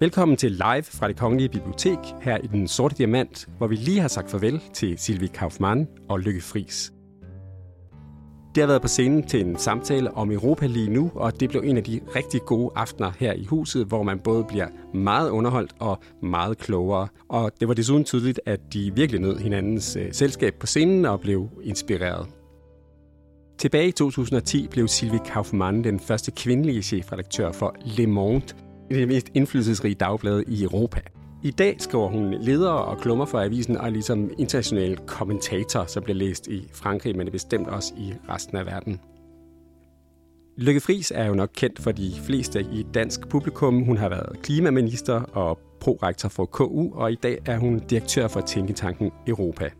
Velkommen til live fra det Kongelige Bibliotek her i Den Sorte Diamant, hvor vi lige har sagt farvel til Sylvie Kaufmann og Lykke Fris. Det har været på scenen til en samtale om Europa lige nu, og det blev en af de rigtig gode aftener her i huset, hvor man både bliver meget underholdt og meget klogere. Og det var desuden tydeligt, at de virkelig nød hinandens øh, selskab på scenen og blev inspireret. Tilbage i 2010 blev Sylvie Kaufmann den første kvindelige chefredaktør for Le Monde, det mest indflydelsesrige dagblad i Europa. I dag skriver hun ledere og klummer for avisen og er ligesom international kommentator, som bliver læst i Frankrig, men bestemt også i resten af verden. Lykke Friis er jo nok kendt for de fleste i dansk publikum. Hun har været klimaminister og prorektor for KU, og i dag er hun direktør for Tænketanken Europa.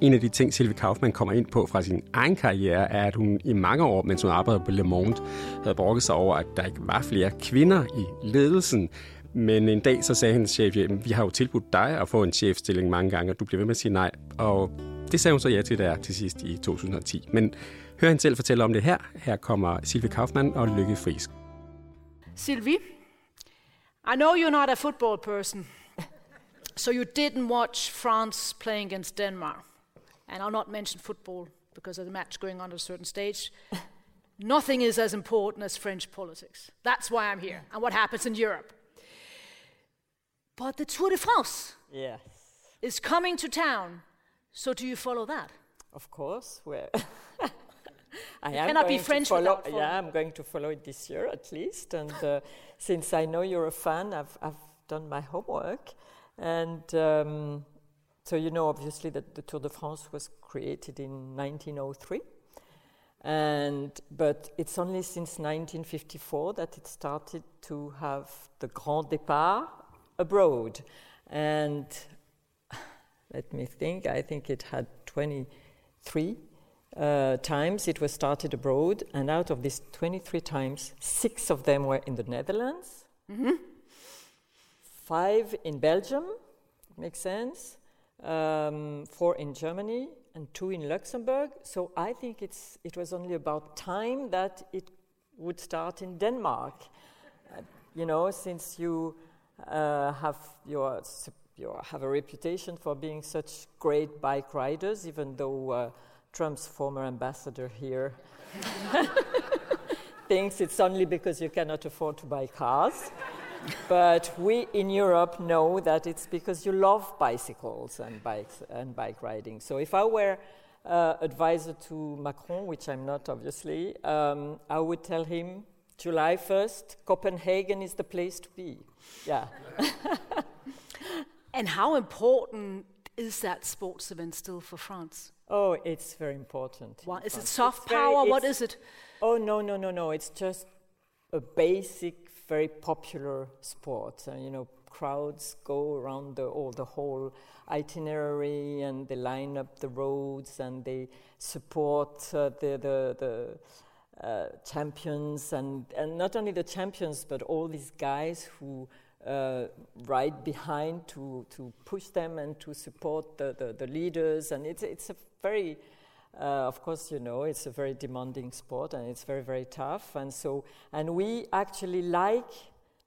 En af de ting, Sylvie Kaufmann kommer ind på fra sin egen karriere, er, at hun i mange år, mens hun arbejdede på Le Monde, havde brokket sig over, at der ikke var flere kvinder i ledelsen. Men en dag så sagde hendes chef, vi har jo tilbudt dig at få en chefstilling mange gange, og du bliver ved med at sige nej. Og det sagde hun så ja til der til sidst i 2010. Men hør hende selv fortælle om det her. Her kommer Sylvie Kaufmann og Lykke Frisk. Sylvie, I know you're not a football person, so you didn't watch France playing against Denmark. And I'll not mention football because of the match going on at a certain stage. Nothing is as important as French politics. That's why I'm here and what happens in Europe. But the Tour de France Yes, is coming to town. So do you follow that? of course. We're I cannot be French follow, following. Yeah, I'm going to follow it this year at least. And uh, since I know you're a fan, I've, I've done my homework. And um, so you know, obviously, that the Tour de France was created in 1903. And, but it's only since 1954 that it started to have the Grand Départ abroad. And let me think, I think it had 23 uh, times it was started abroad, and out of these 23 times, six of them were in the Netherlands, five in Belgium, makes sense, um, four in Germany, and two in Luxembourg. So I think it's, it was only about time that it would start in Denmark. Uh, you know, since you uh, have your you have a reputation for being such great bike riders, even though uh, Trump's former ambassador here thinks it's only because you cannot afford to buy cars. But we in Europe know that it's because you love bicycles and bikes and bike riding. So if I were uh, advisor to Macron, which I'm not obviously, um, I would tell him July 1st, Copenhagen is the place to be. Yeah. And how important is that sports event still for France? Oh, it's very important. Why, is it soft very- power? What it's- is it? Oh no no no no! It's just a basic, very popular sport. Uh, you know, crowds go around the all the whole itinerary, and they line up the roads, and they support uh, the the the. Uh, champions and, and not only the champions but all these guys who uh, ride behind to, to push them and to support the, the, the leaders and it's, it's a very uh, of course, you know, it's a very demanding sport and it's very, very tough. And so, and we actually like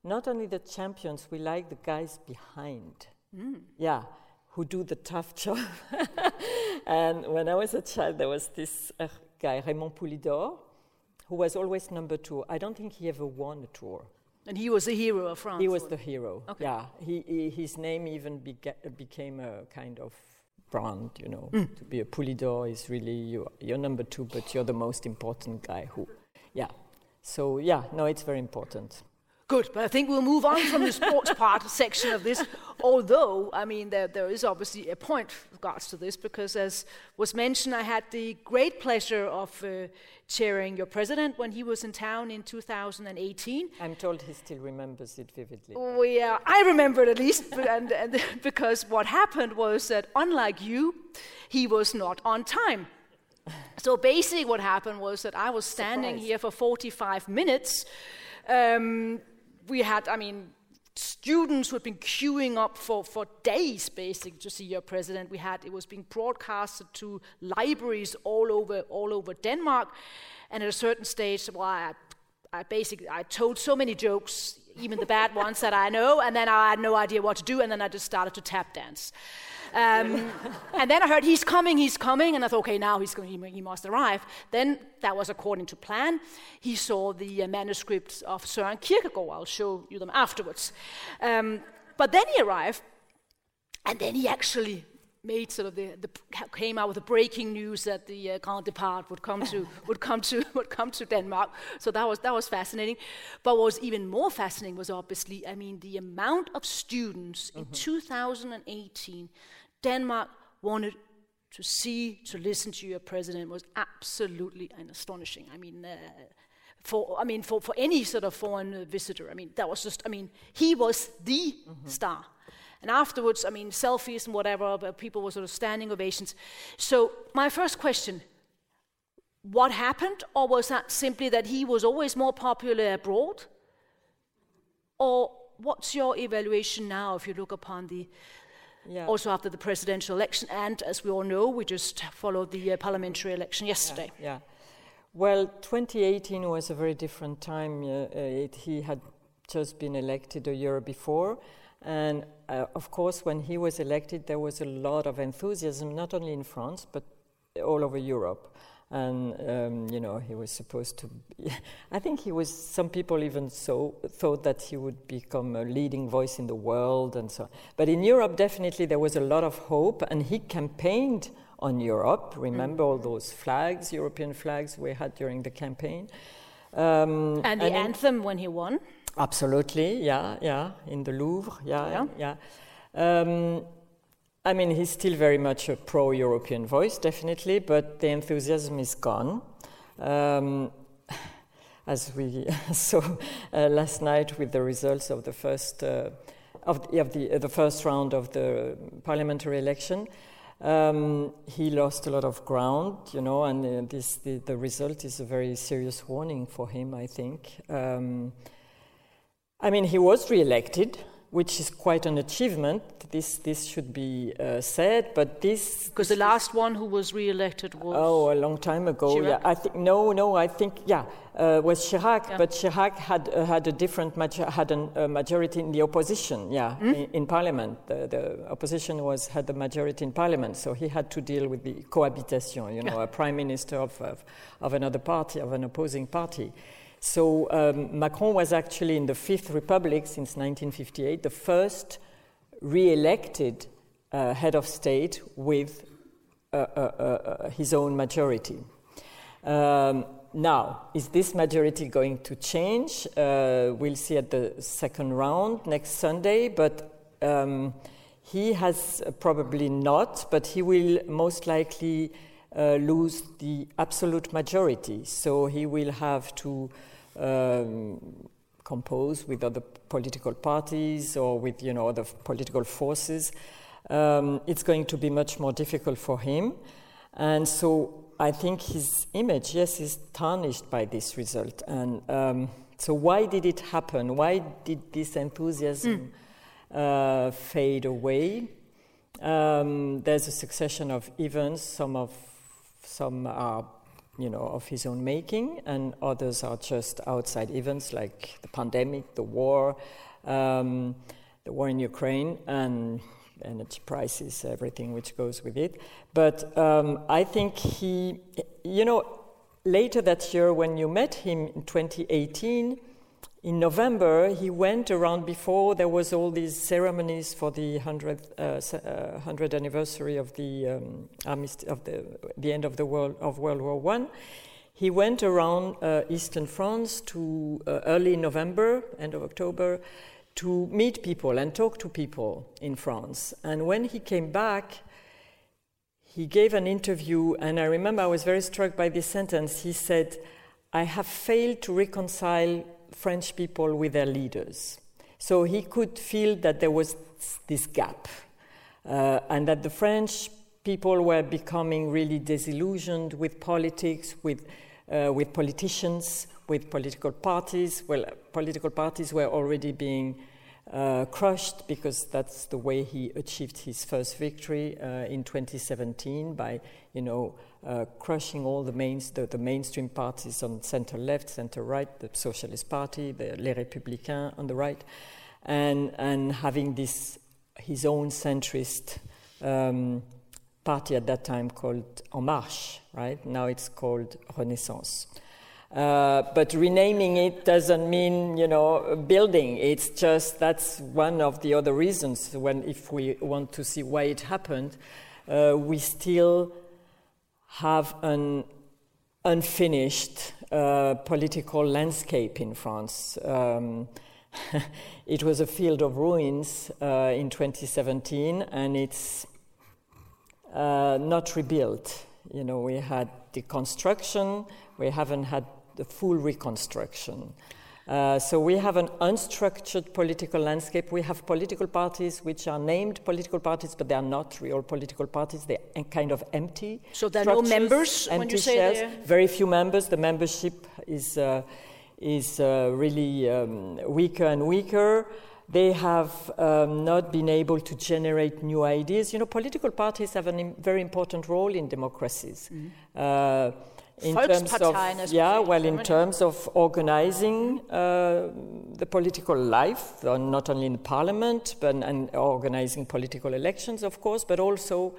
not only the champions, we like the guys behind. Yeah, who do the tough job. and when I was a child, there was this uh, guy, Raymond Poulidor, who was always number two. I don't think he ever won a tour. And he was the hero of France. He was the hero. Okay. Yeah, he, he, his name even beca- became a kind of brand. You know, Mm. to be a Poulidor is really you. You're number two, but you're the most important guy. Who, yeah. So yeah, no, it's very important. Good, but I think we'll move on from the sports part section of this. Although, I mean, there, there is obviously a point with regards to this, because as was mentioned, I had the great pleasure of uh, chairing your president when he was in town in 2018. I'm told he still remembers it vividly. Oh, yeah, I remember it at least, and, and because what happened was that, unlike you, he was not on time. So basically, what happened was that I was standing Surprise. here for 45 minutes. Um, we had, I mean, students who had been queuing up for, for days, basically, to see your president. We had it was being broadcasted to libraries all over all over Denmark, and at a certain stage, well, I, I basically I told so many jokes, even the bad ones that I know, and then I had no idea what to do, and then I just started to tap dance. Um, and then I heard he's coming, he's coming, and I thought, okay, now he's going, he, he must arrive. Then that was according to plan. He saw the uh, manuscripts of Søren Kierkegaard. I'll show you them afterwards. Um, but then he arrived, and then he actually made sort of the, the, came out with the breaking news that the uh, Grand Depart would come to would come to would come to Denmark. So that was that was fascinating. But what was even more fascinating was obviously, I mean, the amount of students mm-hmm. in 2018, Denmark wanted to see to listen to your president was absolutely astonishing. I mean. Uh, for I mean, for, for any sort of foreign visitor, I mean, that was just I mean, he was the mm-hmm. star. And afterwards, I mean, selfies and whatever, but people were sort of standing ovations. So, my first question what happened, or was that simply that he was always more popular abroad? Or what's your evaluation now if you look upon the yeah. also after the presidential election, and as we all know, we just followed the uh, parliamentary election yesterday. Yeah, yeah, Well, 2018 was a very different time. Uh, it, he had just been elected a year before, and uh, of course, when he was elected, there was a lot of enthusiasm, not only in France, but all over Europe. And, um, you know, he was supposed to. Be I think he was, some people even so thought that he would become a leading voice in the world and so on. But in Europe, definitely, there was a lot of hope, and he campaigned on Europe. Remember mm-hmm. all those flags, European flags we had during the campaign. Um, and the and anthem when he won? Absolutely, yeah, yeah, in the Louvre, yeah, yeah. yeah. Um, I mean, he's still very much a pro European voice, definitely, but the enthusiasm is gone. Um, as we saw uh, last night with the results of the first, uh, of, the, of the, uh, the, first round of the parliamentary election, um, he lost a lot of ground, you know, and uh, this, the, the, result is a very serious warning for him, I think. Um, I mean, he was re-elected, which is quite an achievement. This this should be uh, said, but this because the last one who was re-elected was oh a long time ago. Chirac? Yeah, I think no, no, I think yeah uh, was Chirac, yeah. but Chirac had uh, had a different had a uh, majority in the opposition. Yeah, mm? in, in, parliament, the, the, opposition was had the majority in parliament, so he had to deal with the cohabitation. You know, yeah. a prime minister of, of of another party of an opposing party. So um, Macron was actually in the Fifth Republic since 1958, the first re-elected uh, head of state with uh, uh, uh, uh his own majority. Um, now, is this majority going to change? Uh, we'll see at the second round next Sunday, but um, he has probably not, but he will most likely uh, lose the absolute majority. So he will have to um, compose with other political parties or with you know other political forces. Um, it's going to be much more difficult for him, and so I think his image, yes, is tarnished by this result. And um, so, why did it happen? Why did this enthusiasm mm. uh, fade away? Um, there's a succession of events. Some of some are you know, of his own making, and others are just outside events like the pandemic, the war, um, the war in Ukraine, and energy prices, everything which goes with it. But um, I think he, you know, later that year when you met him in 2018, in November, he went around before there was all these ceremonies for the 100th, uh, uh, anniversary of the um, of the, the end of the world of World War One. He went around uh, eastern France to early November, end of October, to meet people and talk to people in France. And when he came back, he gave an interview, and I remember I was very struck by this sentence. He said, "I have failed to reconcile." French people with their leaders. So he could feel that there was this gap uh, and that the French people were becoming really disillusioned with politics, with, uh, with politicians, with political parties. Well, political parties were already being uh, crushed because that's the way he achieved his first victory uh, in 2017 by, you know, uh, crushing all the, mains, the, the, mainstream parties on center left, center right, the Socialist Party, the Les Républicains on the right, and, and having this his own centrist um, party at that time called En Marche, right? Now it's called Renaissance. Uh, but renaming it doesn't mean, you know, building. It's just that's one of the other reasons when, if we want to see why it happened, uh, we still have an unfinished uh, political landscape in France. Um, it was a field of ruins uh, in 2017, and it's uh, not rebuilt. You know, we had deconstruction, we haven't had the full reconstruction. Uh, so we have an unstructured political landscape. We have political parties which are named political parties, but they are not real political parties. They're kind of empty. So there are no members when you say shells, Very few members. The membership is uh, is uh, really um, weaker and weaker. They have um, not been able to generate new ideas. You know, political parties have a Im- very important role in democracies. Mm-hmm in terms of yeah well in terms of organizing uh, the political life not only in parliament but and organizing political elections of course but also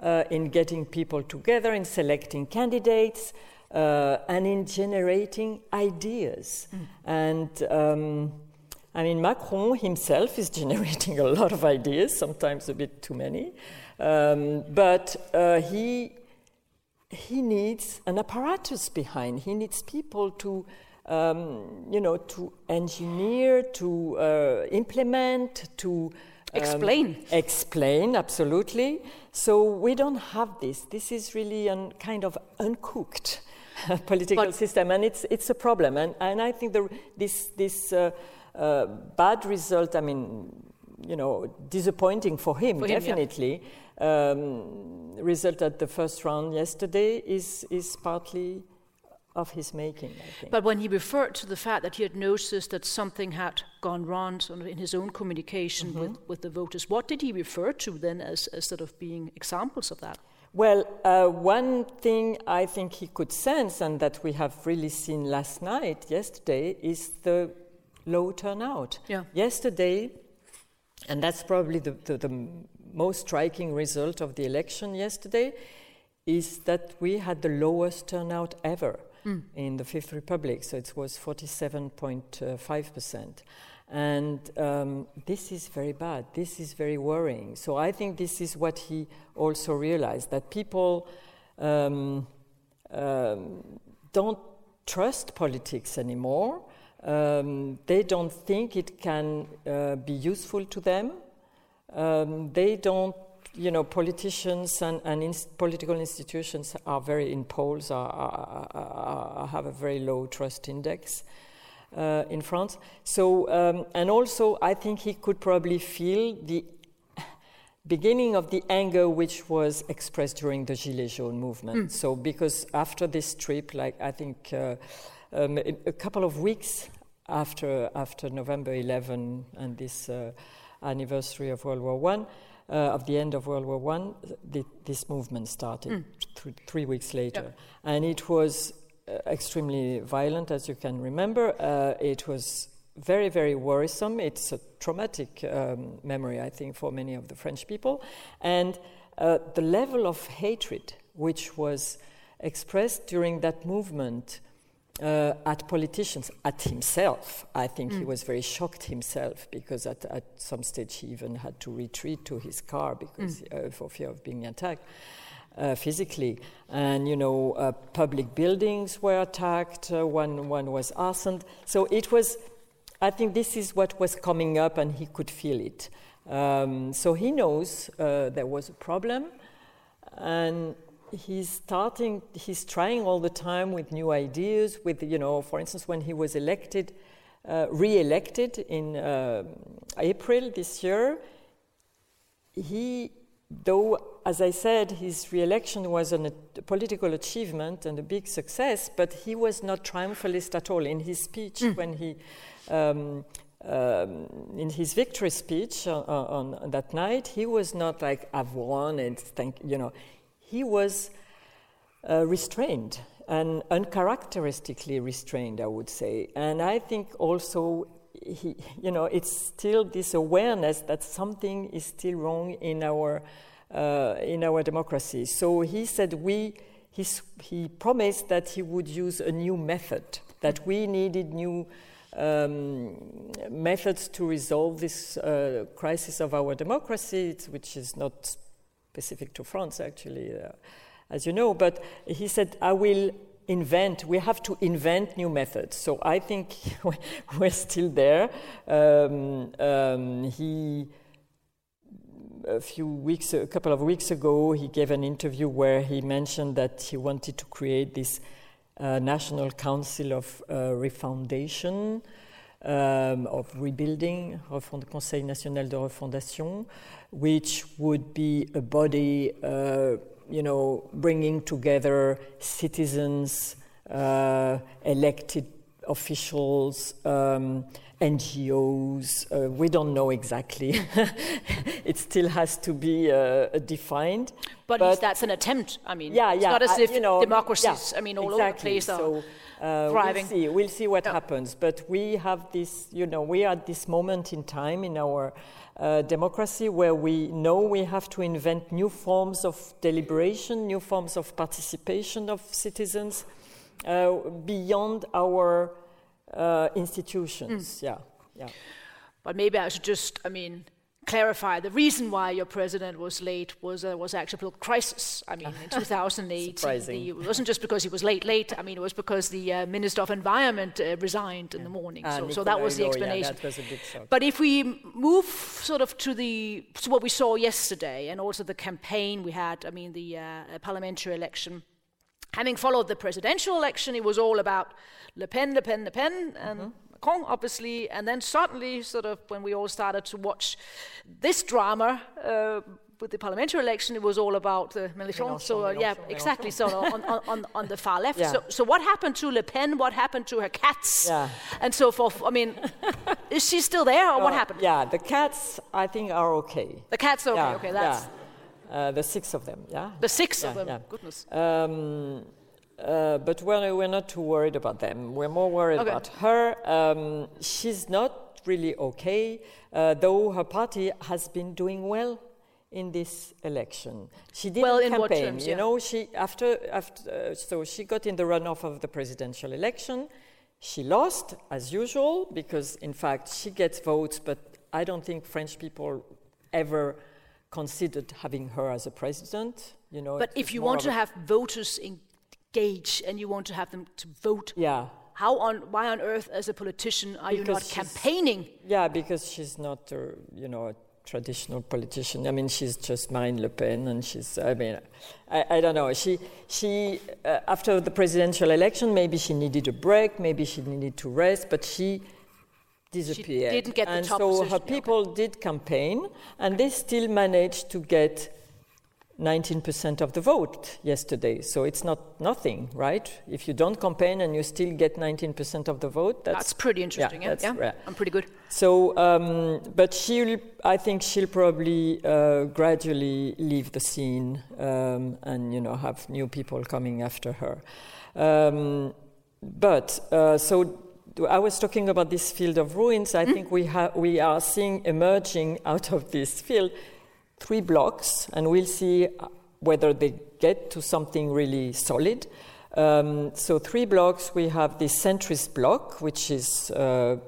uh, in getting people together in selecting candidates uh, and in generating ideas. Mm. and um, I mean, Macron himself is generating a lot of ideas, sometimes a bit too many, um, but uh, he he needs an apparatus behind. He needs people to, um, you know, to engineer, to uh, implement, to um, explain. Explain, absolutely. So we don't have this. This is really a kind of uncooked political but system, and it's it's a problem. And and I think the, this this uh, uh, bad result. I mean, you know, disappointing for him, for definitely. Him, yeah um, result at the first round yesterday is, is partly of his making, But when he referred to the fact that he had noticed that something had gone wrong in his own communication mm-hmm. with, with the voters, what did he refer to then as, as sort of being examples of that? Well, uh, one thing I think he could sense, and that we have really seen last night, yesterday, is the low turnout. Yeah. Yesterday, and that's probably the, the, the most striking result of the election yesterday is that we had the lowest turnout ever mm. in the Fifth Republic. So it was 47.5%. And um, this is very bad. This is very worrying. So I think this is what he also realized that people um, um, don't trust politics anymore. Um, they don't think it can uh, be useful to them um, they don't, you know, politicians and, and ins- political institutions are very in polls, are, are, are, have a very low trust index. Uh, in France. So, um, and also, I think he could probably feel the beginning of the anger which was expressed during the Gilets jaunes movement. Mm. So, because after this trip, like I think uh, um, a couple of weeks after after November 11 and this. Uh, anniversary of World War One, uh, of the end of World War One, this movement started mm. th- three weeks later, yep. and it was uh, extremely violent, as you can remember. Uh, it was very, very worrisome. It's a traumatic um, memory, I think, for many of the French people, and uh, the level of hatred which was expressed during that movement uh, at politicians, at himself. I think mm. he was very shocked himself because at, at some stage he even had to retreat to his car because mm. uh, for fear of being attacked. Uh, physically, and you know, uh, public buildings were attacked. Uh, one one was arsoned. So it was. I think this is what was coming up, and he could feel it. Um, so he knows uh, there was a problem, and he's starting, he's trying all the time with new ideas. With, you know, for instance, when he was elected, uh, re elected in uh, April this year, he, though, as I said, his re election was an, a political achievement and a big success, but he was not triumphalist at all. In his speech, mm. when he um, um, in his victory speech uh, on, on, that night, he was not like, I've won and thank you know he was uh, restrained and uncharacteristically restrained, I would say. And I think also, he, you know, it's still this awareness that something is still wrong in our uh, in our democracy. So he said we. He, he promised that he would use a new method, that we needed new um, methods to resolve this uh, crisis of our democracy, which is not specific to France, actually. Uh, as you know, but he said, I will invent, we have to invent new methods. So I think we're still there. Um, um, he, a few weeks, a couple of weeks ago, he gave an interview where he mentioned that he wanted to create this uh, National Council of uh, Refoundation, um, of Rebuilding, Conseil National de Refondation, which would be a body uh, you know, bringing together citizens, uh, elected officials, um, NGOs. Uh, we don't know exactly. it still has to be uh, defined. But, but that's an attempt. I mean, yeah, yeah, it's not as if you know, democracies, yeah, I mean, all exactly. over the place are so, uh, thriving. We'll see, we'll see what happens. But we have this, you know, we are at this moment in time in our uh, democracy where we know we have to invent new forms of deliberation, new forms of participation of citizens beyond our uh, institutions. Mm. Yeah, yeah. But maybe I should just, I mean, clarify the reason why your president was late was uh, was actually a crisis. I mean, in 2008, the, it wasn't just because he was late. Late. I mean, it was because the uh, minister of environment uh, resigned yeah. in the morning. Ah, so, so, that was the explanation. Yeah, was a big shock. But if we move sort of to the to what we saw yesterday, and also the campaign we had. I mean, the uh, parliamentary election. Having followed the presidential election, it was all about Le Pen, Le Pen, Le Pen, and. Mm-hmm Macron, obviously, and then suddenly, sort of, when we all started to watch this drama uh, with the parliamentary election, it was all about the Mélenchon. So, uh, yeah, exactly. So on, on, on, the far left. Yeah. So, so what happened to Le Pen? What happened to her cats? Yeah. And so forth. I mean, is she still there, or uh, what happened? Yeah, the cats, I think, are okay. The cats, are okay, yeah, okay, that's. Yeah. Uh, the six of them, yeah. The six yeah, of them, yeah. goodness. Um, uh, but we're, we're not too worried about them. We're more worried okay. about her. Um, she's not really okay, uh, though her party has been doing well in this election. She didn't well, campaign. Terms, you know, she after after uh, so she got in the runoff of the presidential election. She lost as usual because, in fact, she gets votes, but I don't think French people ever considered having her as a president. You know, but if you want to have voters in gauge and you want to have them to vote. Yeah. How on why on earth, as a politician, are because you not campaigning? Yeah, because she's not, a, you know, a traditional politician. I mean, she's just Marine Le Pen, and she's. I mean, I, I don't know. She she uh, after the presidential election, maybe she needed a break, maybe she needed to rest, but she disappeared. She didn't get and the top so position. her people okay. did campaign, and they still managed to get 19% of the vote yesterday. So it's not nothing, right? If you don't campaign and you still get 19% of the vote, that's, that's pretty interesting. Yeah, yeah, yeah. I'm pretty good. So, um, but she'll, I think she'll probably uh, gradually leave the scene um, and you know have new people coming after her. Um, but uh, so I was talking about this field of ruins. I mm. think we, ha- we are seeing emerging out of this field three blocks, and we'll see whether they get to something really solid. Um, so, three blocks we have the centrist block, which is uh,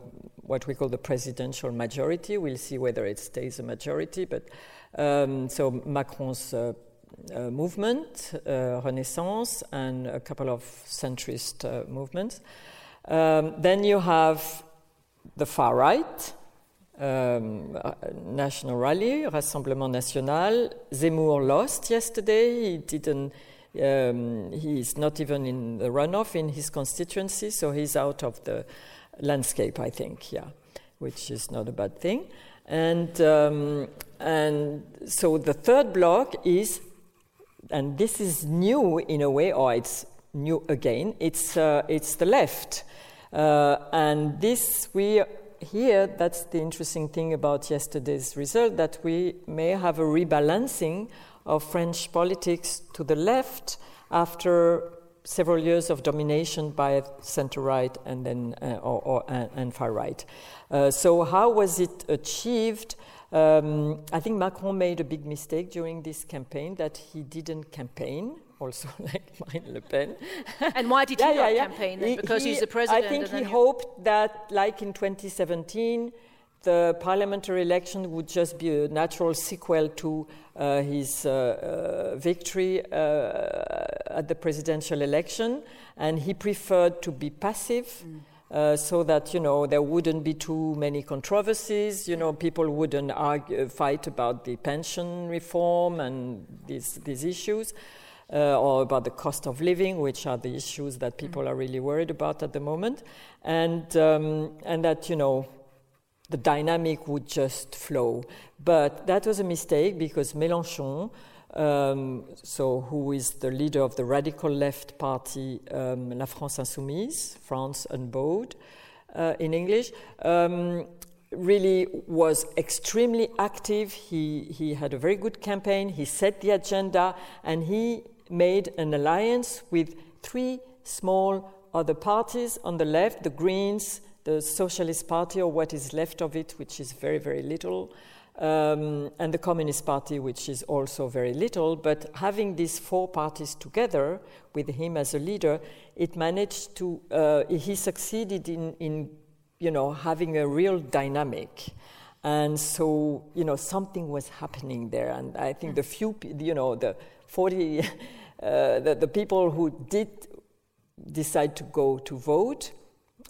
what we call the presidential majority. We'll see whether it stays a majority, but um, so Macron's uh, uh, movement, uh, Renaissance, and a couple of centrist uh, movements. Um, then you have the far right, um, National Rally, Rassemblement National. Zemmour lost yesterday. He didn't. Um, he's not even in the runoff in his constituency, so he's out of the landscape. I think, yeah, which is not a bad thing. And um, and so the third block is, and this is new in a way, or it's new again. It's uh, it's the left, uh, and this we here, that's the interesting thing about yesterday's result that we may have a rebalancing of French politics to the left after several years of domination by center right and then uh, or, or, and far right. Uh, so how was it achieved? Um, I think Macron made a big mistake during this campaign that he didn't campaign. Also, like Marine Le Pen. and why did he yeah, not yeah, campaign? Then? Because he, he's the president. I think he hoped that, like in 2017, the parliamentary election would just be a natural sequel to uh, his uh, uh, victory uh, at the presidential election, and he preferred to be passive. Mm. Uh, so that you know there wouldn't be too many controversies. You know, people wouldn't argue, fight about the pension reform and these these issues, uh, or about the cost of living, which are the issues that people mm. are really worried about at the moment, and um, and that you know the dynamic would just flow. But that was a mistake because Mélenchon, um, so who is the leader of the radical left party um, La France Insoumise, France Unbowed uh, in English, um, really was extremely active. He, he had a very good campaign, he set the agenda, and he made an alliance with three small other parties on the left the Greens, the Socialist Party, or what is left of it, which is very, very little, um, and the Communist Party, which is also very little. But having these four parties together with him as a leader, it managed to, uh, he succeeded in, in, you know, having a real dynamic. And so, you know, something was happening there. And I think the few, you know, the 40, uh, the, the people who did decide to go to vote,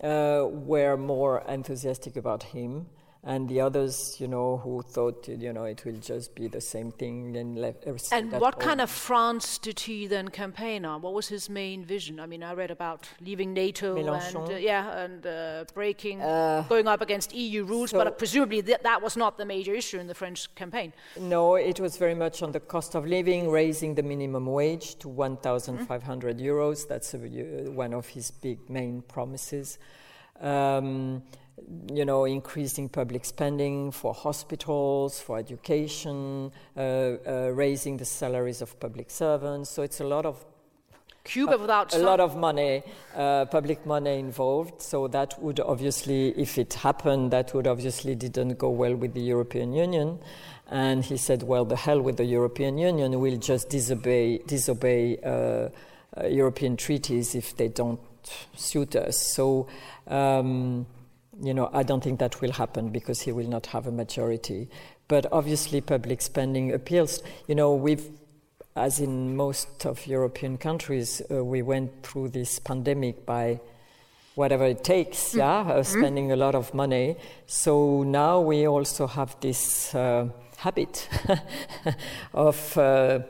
uh, were more enthusiastic about him and the others, you know, who thought, you know, it will just be the same thing and left. And what kind of France did he then campaign on? What was his main vision? I mean, I read about leaving NATO Mélenchon. and uh, yeah, and uh, breaking, uh, going up against EU rules, so but presumably th- that was not the major issue in the French campaign. No, it was very much on the cost of living, raising the minimum wage to 1,500 mm-hmm. euros. That's a, one of his big main promises. Um, you know, increasing public spending for hospitals, for education, uh, uh, raising the salaries of public servants. So it's a lot of Cuba without a lot of money, uh, public money involved. So that would obviously, if it happened, that would obviously didn't go well with the European Union. And he said, "Well, the hell with the European Union. We'll just disobey disobey uh, uh, European treaties if they don't suit us." So. Um, you know, I don't think that will happen because he will not have a majority. But obviously, public spending appeals. You know, we've, as in most of European countries, uh, we went through this pandemic by whatever it takes, mm. yeah, uh, mm-hmm. spending a lot of money. So now we also have this uh, habit of, uh,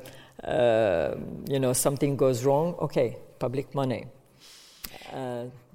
uh, you know, something goes wrong, okay, public money.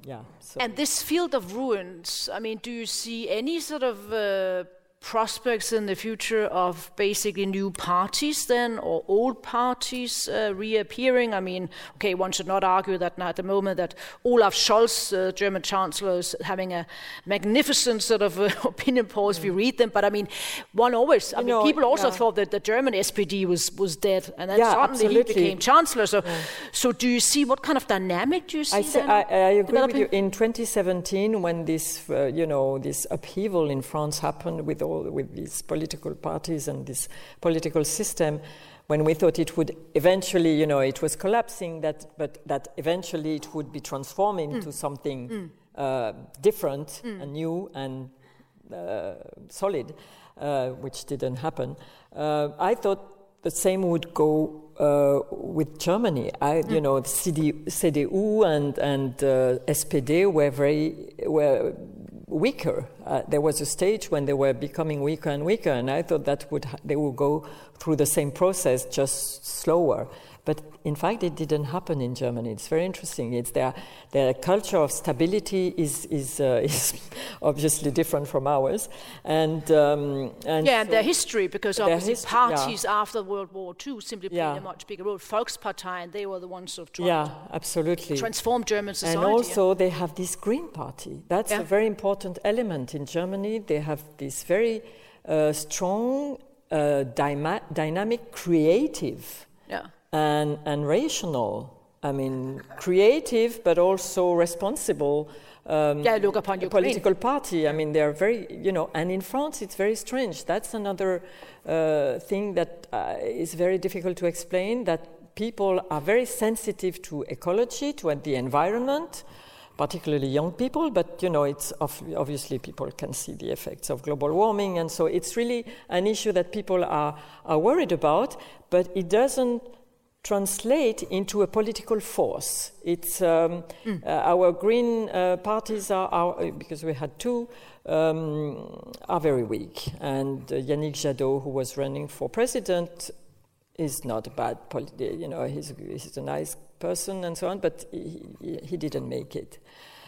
Yeah. So. And this field of ruins, I mean, do you see any sort of uh, prospects in the future of basically new parties then or old parties uh, reappearing i mean okay one should not argue that now at the moment that olaf scholz uh, german chancellor is having a magnificent sort of uh, opinion polls mm. if you read them but i mean one always i you mean know, people also yeah. thought that the german spd was was dead and then yeah, suddenly absolutely. he became chancellor so yeah. so do you see what kind of dynamic do you see I, say, I, I, agree with you in 2017 when this uh, you know this upheaval in france happened with all all with these political parties and this political system when we thought it would eventually, you know, it was collapsing, that, but that eventually it would be transformed into mm. something mm. Uh, different mm. and new and uh, solid, uh, which didn't happen. Uh, I thought the same would go uh, with Germany. I, you mm. know, the CD, CDU and, and uh, SPD were very were weaker. Uh, there was a stage when they were becoming weaker and weaker, and I thought that would ha- they would go through the same process, just slower. But in fact, it didn't happen in Germany. It's very interesting. It's their, their culture of stability is, is, uh, is obviously different from ours. And, um, and yeah, so their history, because obviously hist- parties yeah. after World War II simply played yeah. a much bigger role. Volkspartei, and they were the ones of trying yeah, absolutely. transform German society. And also, they have this Green Party. That's a very important element in Germany. They have this very uh, strong, uh, dyma- dynamic, creative and, and rational. I mean, creative, but also responsible. Um, yeah, look upon your political party. I mean, they are very, you know, and in France it's very strange. That's another uh, thing that uh, is very difficult to explain. That people are very sensitive to ecology, to the environment, particularly young people. But you know, it's obviously people can see the effects of global warming, and so it's really an issue that people are are worried about. But it doesn't translate into a political force. It's um, mm. uh, our green uh, parties are, uh, because we had two um, are very weak, and uh, Yannick Jadot, who was running for president, is not a bad politi- you know he's, he's a nice person and so on, but he, he didn't make it.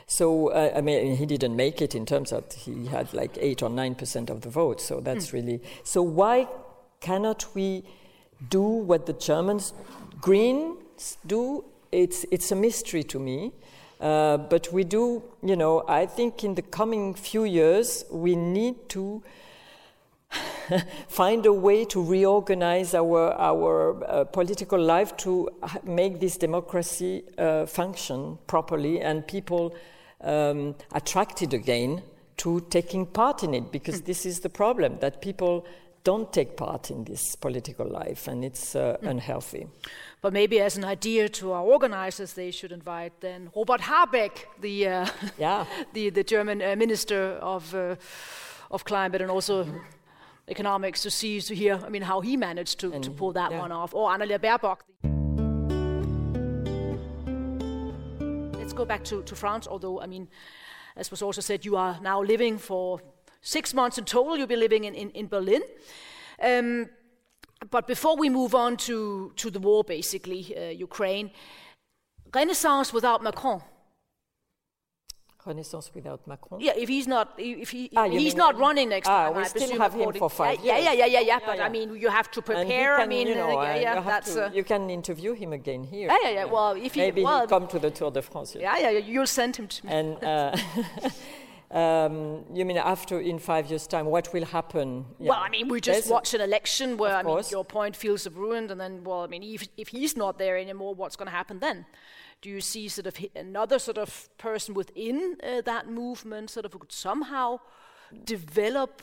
So uh, I mean, he didn't make it in terms of he had like eight or nine percent of the vote. So that's mm. really so. Why cannot we do what the Germans Greens do, it's, it's a mystery to me. Uh, but we do, you know, I think in the coming few years, we need to find a way to reorganize our, our uh, political life to make this democracy uh, function properly and people um, attracted again to taking part in it because mm. this is the problem that people don't take part in this political life and it's uh, mm. unhealthy. But maybe as an idea to our organizers, they should invite then Robert Habeck, the uh, yeah. the, the German uh, minister of uh, of climate and also mm-hmm. economics, to see to hear. I mean, how he managed to, to pull that yeah. one off. Or Annalena Baerbock. Let's go back to, to France. Although I mean, as was also said, you are now living for six months in total. You'll be living in in, in Berlin. Um, but before we move on to, to the war, basically, uh, Ukraine, Renaissance without Macron. Renaissance without Macron. Yeah, if he's not, if he, ah, he's not running next ah, time. we I still have him for five yeah, years. Yeah, yeah, yeah, yeah, yeah. But yeah. I mean, you have to prepare. Can, I mean, you know, uh, yeah, yeah, that's. To, uh, you can interview him again here. Yeah, yeah, yeah. Well, if he maybe well, he'll come to the Tour de France. Yeah, yeah, yeah. You'll send him to me. And. Uh, Um, you mean after in five years' time, what will happen? Yeah. Well, I mean, we just There's watched an election where I mean, your point feels ruined, and then, well, I mean, if, if he's not there anymore, what's going to happen then? Do you see sort of another sort of person within uh, that movement, sort of who could somehow develop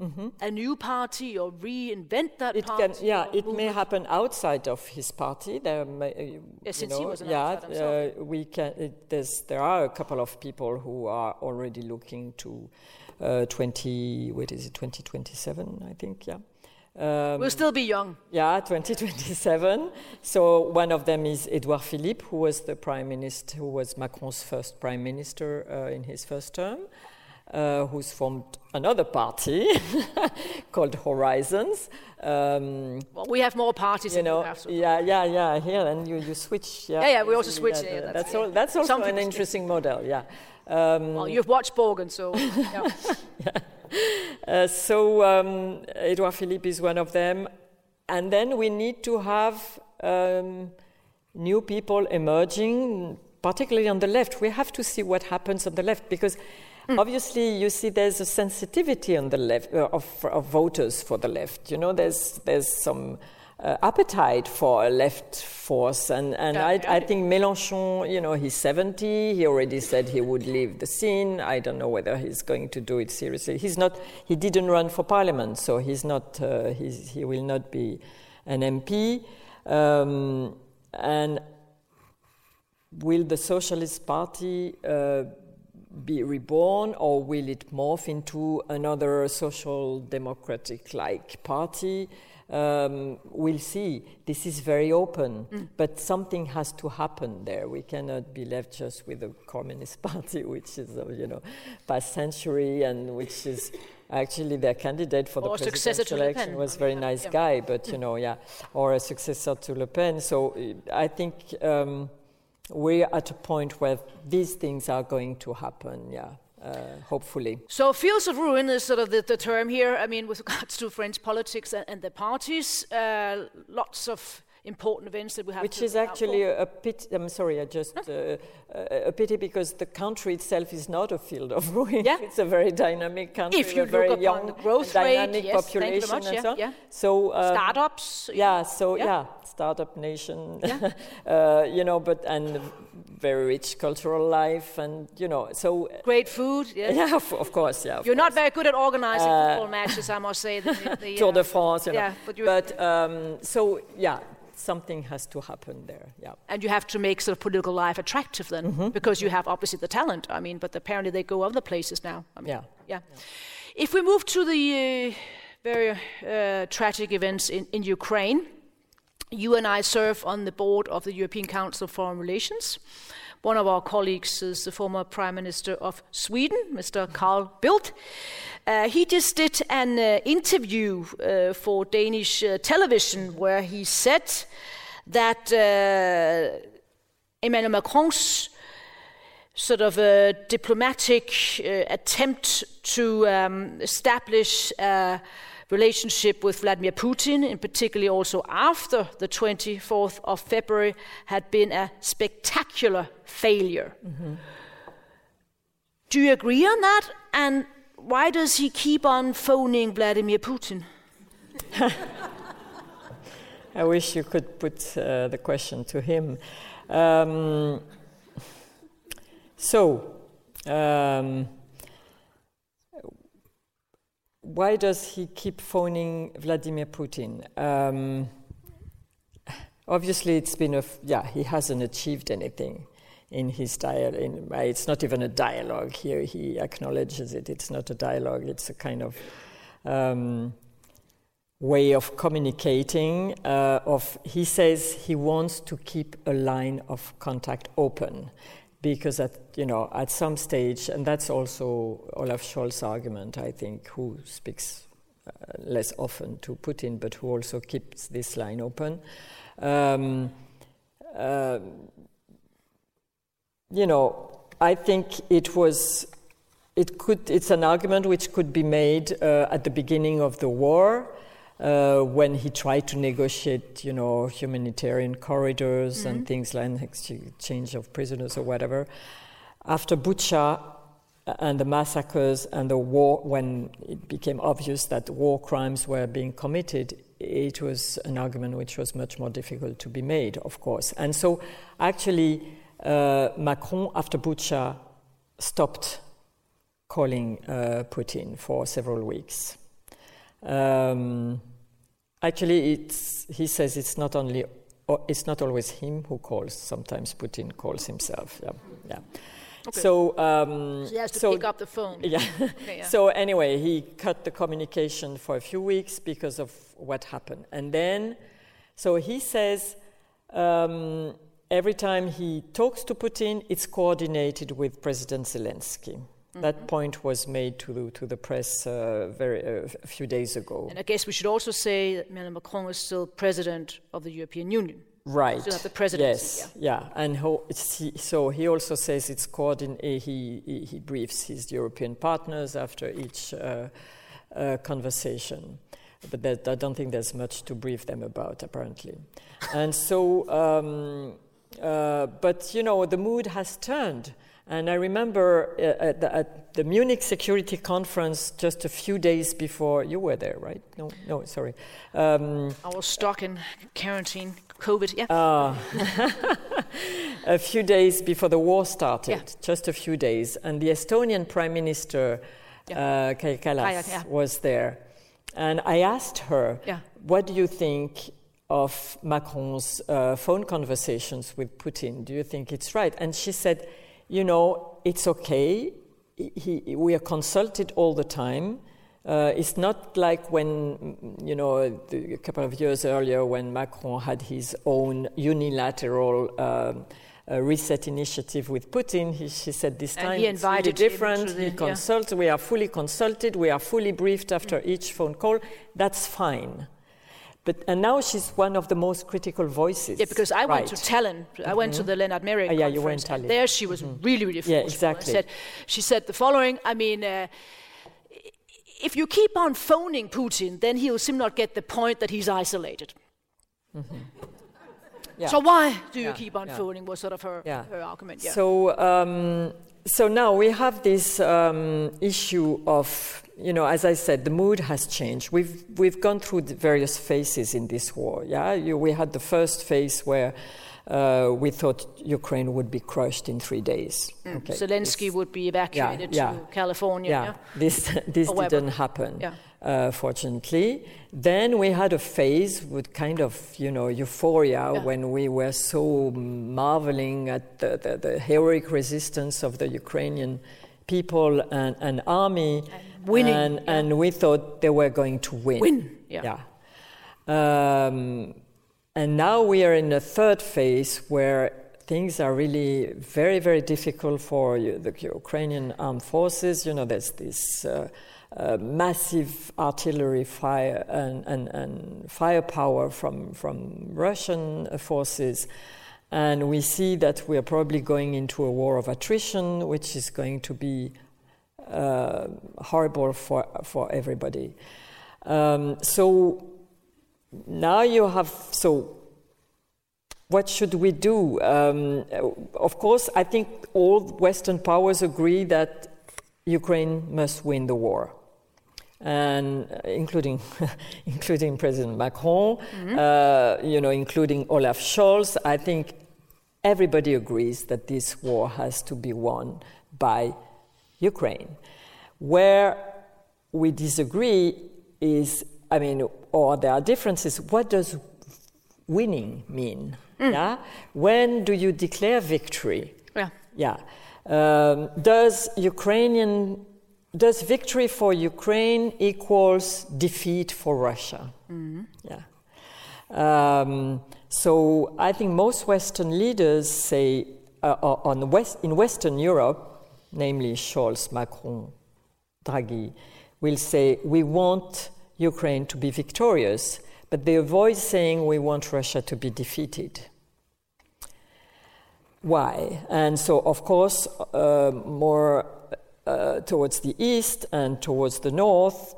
mm-hmm. a new party or reinvent that it party? Can, yeah, it may happen outside of his party. There may, uh, yeah, since know, he was an yeah, uh, we can. It, there are a couple of people who are already looking to uh, 20. What is it? 2027, I think. Yeah. Um, we'll still be young. Yeah, 2027. so one of them is Edouard Philippe, who was the prime minister, who was Macron's first prime minister uh, in his first term uh, who's formed another party called Horizons. Um, well, we have more parties. You know, yeah, yeah, yeah. Here, and you, you switch. Yeah, yeah, yeah we also switch. Yeah, that's, that's, all, that's also an interesting model. Yeah. Um, well, you've watched Borgen, so. yeah. uh, so um, Edouard Philippe is one of them, and then we need to have um, new people emerging, particularly on the left. We have to see what happens on the left because Mm. Obviously, you see there's a sensitivity on the left uh, of, of, voters for the left. You know, there's there's some uh, appetite for a left force, and and yeah, I, yeah. I think Mélenchon, you know, he's 70. He already said he would leave the scene. I don't know whether he's going to do it seriously. He's not. He didn't run for parliament, so he's not. Uh, he's, he will not be an MP. Um, and will the Socialist Party uh, be reborn or will it morph into another social democratic like party? Um, we'll see. This is very open, mm. but something has to happen there. We cannot be left just with the Communist Party, which is, uh, you know, past century and which is actually their candidate for or the presidential election was a very nice yeah. guy, but you know, yeah, or a successor to Le Pen. So I think. Um, we're at a point where these things are going to happen, yeah. Uh, hopefully. So, fields of ruin is sort of the, the, term here. I mean, with regards to French politics and, and the parties, uh, lots of important events that we have. Which is actually a, a pity. I'm sorry, I just uh, a pity because the country itself is not a field of ruin. Yeah. it's a very dynamic country, if you a very look young, the growth dynamic rate, yes, population, much, and yeah, so on. yeah. So um, startups. Yeah, so Yeah. yeah, startup nation. Yeah. uh, you know, but and very rich cultural life, and you know, so Great food. Yes. yeah, of, of course, yeah. of You're not very good at organizing Uh, football matches, I must say. The, the, Tour uh, de France, you know. yeah, but but um, so yeah, something has to happen there. Yeah. and you have to make sort of political life attractive then, Mm-hmm. because you have obviously the talent. I mean, but apparently they go other places now. I mean, Yeah. yeah. If we move to the uh, very uh, tragic events in, in Ukraine, you and I serve on the board of the European Council of Foreign Relations. One of our colleagues is the former Prime Minister of Sweden, Mr. Carl Bildt. Uh, he just did an uh, interview uh, for Danish uh, television where he said that uh, Emmanuel Macron's sort of a diplomatic uh, attempt to um, establish relationship with Vladimir Putin, and particularly also after the 24th of February, had been a spectacular failure. Do you agree on that? And why does he keep on phoning Vladimir Putin? I wish you could put uh, the question to him. Um, so, um, why does he keep phoning Vladimir Putin? Um, obviously, it's been a f- yeah. He hasn't achieved anything in his dialogue. Uh, it's not even a dialogue here. He acknowledges it. It's not a dialogue. It's a kind of um, way of communicating. Uh, of he says he wants to keep a line of contact open, because at you know at some stage, and that's also Olaf Scholz's argument, I think, who speaks uh, less often to Putin, but who also keeps this line open. Um, uh, you know, I think it was. It could. It's an argument which could be made uh, at the beginning of the war, uh, when he tried to negotiate, you know, humanitarian corridors and things like exchange of prisoners or whatever. After Bucha and the massacres and the war, when it became obvious that war crimes were being committed, it was an argument which was much more difficult to be made, of course. And so, actually, uh, Macron, after Bucha, stopped calling uh, Putin for several weeks. Um, actually, it's, he says it's not only it's not always him who calls. Sometimes Putin calls himself. Yeah, yeah. So, um, He has to so pick up the phone. yeah. Okay, yeah. So anyway, he cut the communication for a few weeks because of what happened, and then, so he says. Um, Every time he talks to Putin, it's coordinated with President Zelensky. Mm-hmm. That point was made to the, to the press uh, very, uh, a few days ago. And I guess we should also say that Emmanuel Macron is still president of the European Union. Right. Still have the presidency, Yes. Yeah. And ho- he, so he also says it's coordin- eh, he, he, he briefs his European partners after each uh, uh, conversation. But that, I don't think there's much to brief them about, apparently. and so, um, uh, but you know, the mood has turned. And I remember uh, at, the, at the Munich Security Conference just a few days before you were there, right? No, no, sorry. Um, I was stuck in quarantine, COVID. Yeah. Ah. a few days before the war started, Yeah. just a few days, and the Estonian Prime Minister, uh, Kaja Kallas, yeah. was there. And I asked her, Yeah. what do you think of Macron's uh, phone conversations with Putin? Do you think it's right? And she said, you know, it's okay. He, we are consulted all the time. Uh, it's not like when, mm, you know, the, a couple of years earlier when Macron had his own unilateral um, uh, reset initiative with Putin. He, she said this And time it's really different. the- he yeah. We are fully consulted. We are fully briefed after each phone call. That's fine. But and now she's one of the most critical voices. Yeah, because I went to Right. Tallinn. I went to the Lennart Meri Ah, yeah, you conference. and Tallinn. There she was really, really forceful. Yeah, exactly. Said, she said the following. I mean, uh, if you keep on phoning Putin, then he'll simply not get the point that he's isolated. Yeah. So why do you Yeah, keep yeah. unfolding? Was sort of her, Yeah. her argument. Yeah. So, um, so now we have this um, issue of, you know, as I said, the mood has changed. We've we've gone through the various phases in this war. Yeah, you, we had the first phase where. Uh, we thought Ukraine would be crushed in three days. Okay. Zelensky This- would be evacuated yeah. to California. yeah, Yeah. this this didn't happen. Yeah. Uh, fortunately, then we had a phase with kind of you know euphoria Yeah. when we were so marveling at the, the, the heroic resistance of the Ukrainian people and, and army, winning, and, yeah. and we thought they were going to win. Win, yeah. Um, and now we are in a third phase where things are really very, very difficult for you, the Ukrainian armed forces. You know, there's this uh, massive artillery fire and, and, and firepower from, from Russian forces. And we see that we are probably going into a war of attrition, which is going to be uh, horrible for, for everybody. Um, so now you have so what should we do um, of course i think all western powers agree that ukraine must win the war and uh, including including president macron uh, you know including olaf scholz i think everybody agrees that this war has to be won by ukraine where we disagree is I mean, or there are differences. What does winning mean? Yeah. When do you declare victory? Yeah. Yeah. Um, does Ukrainian does victory for Ukraine equals defeat for Russia? Yeah. Um, so I think most Western leaders say uh, on West, in Western Europe, namely Scholz, Macron, Draghi, will say we want Ukraine to be victorious, but they avoid saying we want Russia to be defeated. Why? And so, of course, uh, more uh, towards the east and towards the north,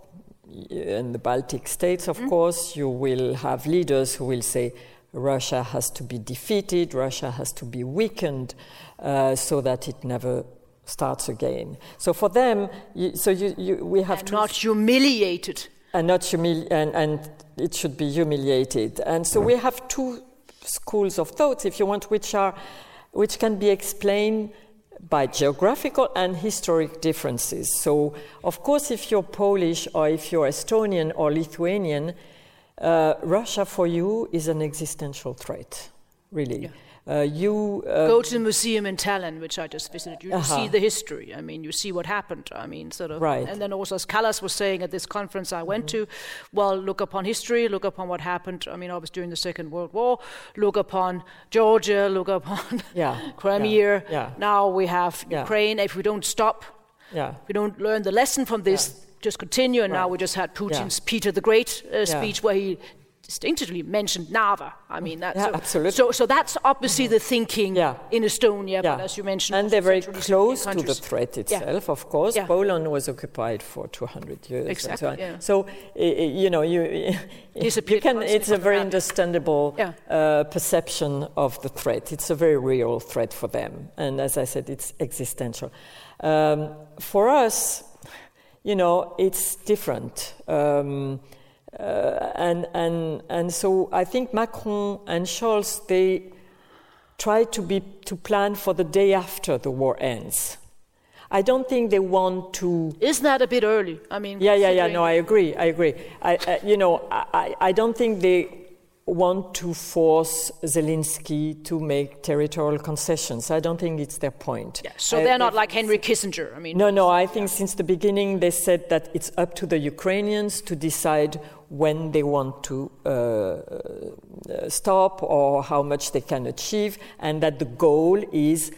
in the Baltic states, of course, you will have leaders who will say Russia has to be defeated, Russia has to be weakened, uh, so that it never starts again. So for them, you, so you, you, we have And to not humiliated. and not humili- and, and it should be humiliated. And so we have two schools of thoughts, if you want, which are which can be explained by geographical and historic differences. So, of course, if you're Polish or if you're Estonian or Lithuanian, uh, Russia for you is an existential threat, really. Uh, you uh, Go to the museum in Tallinn, which I just visited. You Uh-huh. see the history. I mean, you see what happened. I mean, sort of. Right. And then also, as Kallas was saying at this conference I went to, well, look upon history, look upon what happened. I mean, I was during the Second World War. Look upon Georgia, look upon Yeah, Crimea. yeah, yeah. Now we have Yeah. Ukraine. If we don't stop, yeah. if we don't learn the lesson from this, just continue. And now we just had Putin's Peter the Great uh, Yeah. speech where he distinctively mentioned Narva. I mean, that's Yeah, so, absolutely. So, so that's obviously the thinking Yeah. in Estonia, Yeah. but as you mentioned, and they're very close to the threat itself, of course. Poland was occupied for 200 years. Exactly, so. So, you know, you, you can, it's a very understandable uh, perception of the threat. It's a very real threat for them. And as I said, it's existential. Um, for us, you know, it's different. Um, uh, and, and, and so I think Macron and Scholz, they try to, be, to plan for the day after the war ends. I don't think they want to Isn't that a bit early? I mean, yeah, yeah, yeah. No, I agree. I agree. I, uh, you know, I, I don't think they want to force Zelensky to make territorial concessions. I don't think it's their point. Yeah, so I- they're not I- like Henry Kissinger. I mean, No, no. I think since the beginning they said that it's up to the Ukrainians to decide when they want to uh, stop or how much they can achieve, and that the goal is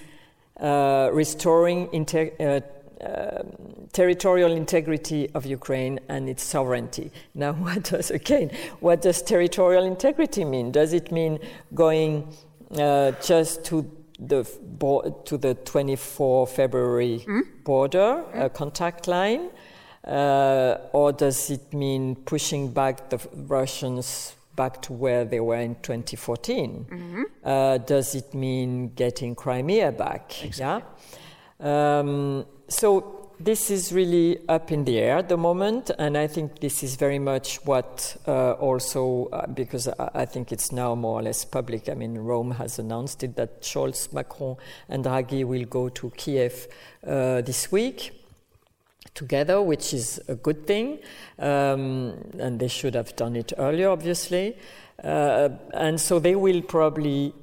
uh, restoring inter- uh, um, territorial integrity of Ukraine and its sovereignty. Now, what does again? What does territorial integrity mean? Does it mean going uh, just to the bo- to the 24 February border uh, contact line, uh, or does it mean pushing back the Russians back to where they were in 2014. Mm-hmm. Uh, does it mean getting Crimea back? Exactly. Yeah. Um, so this is really up in the air at the moment, and I think this is very much what uh, also, uh, because I, I, think it's now more or less public. I mean, Rome has announced it that Scholz, Macron, and Draghi will go to Kiev uh, this week together, which is a good thing, um, and they should have done it earlier, obviously. Uh, and so they will probably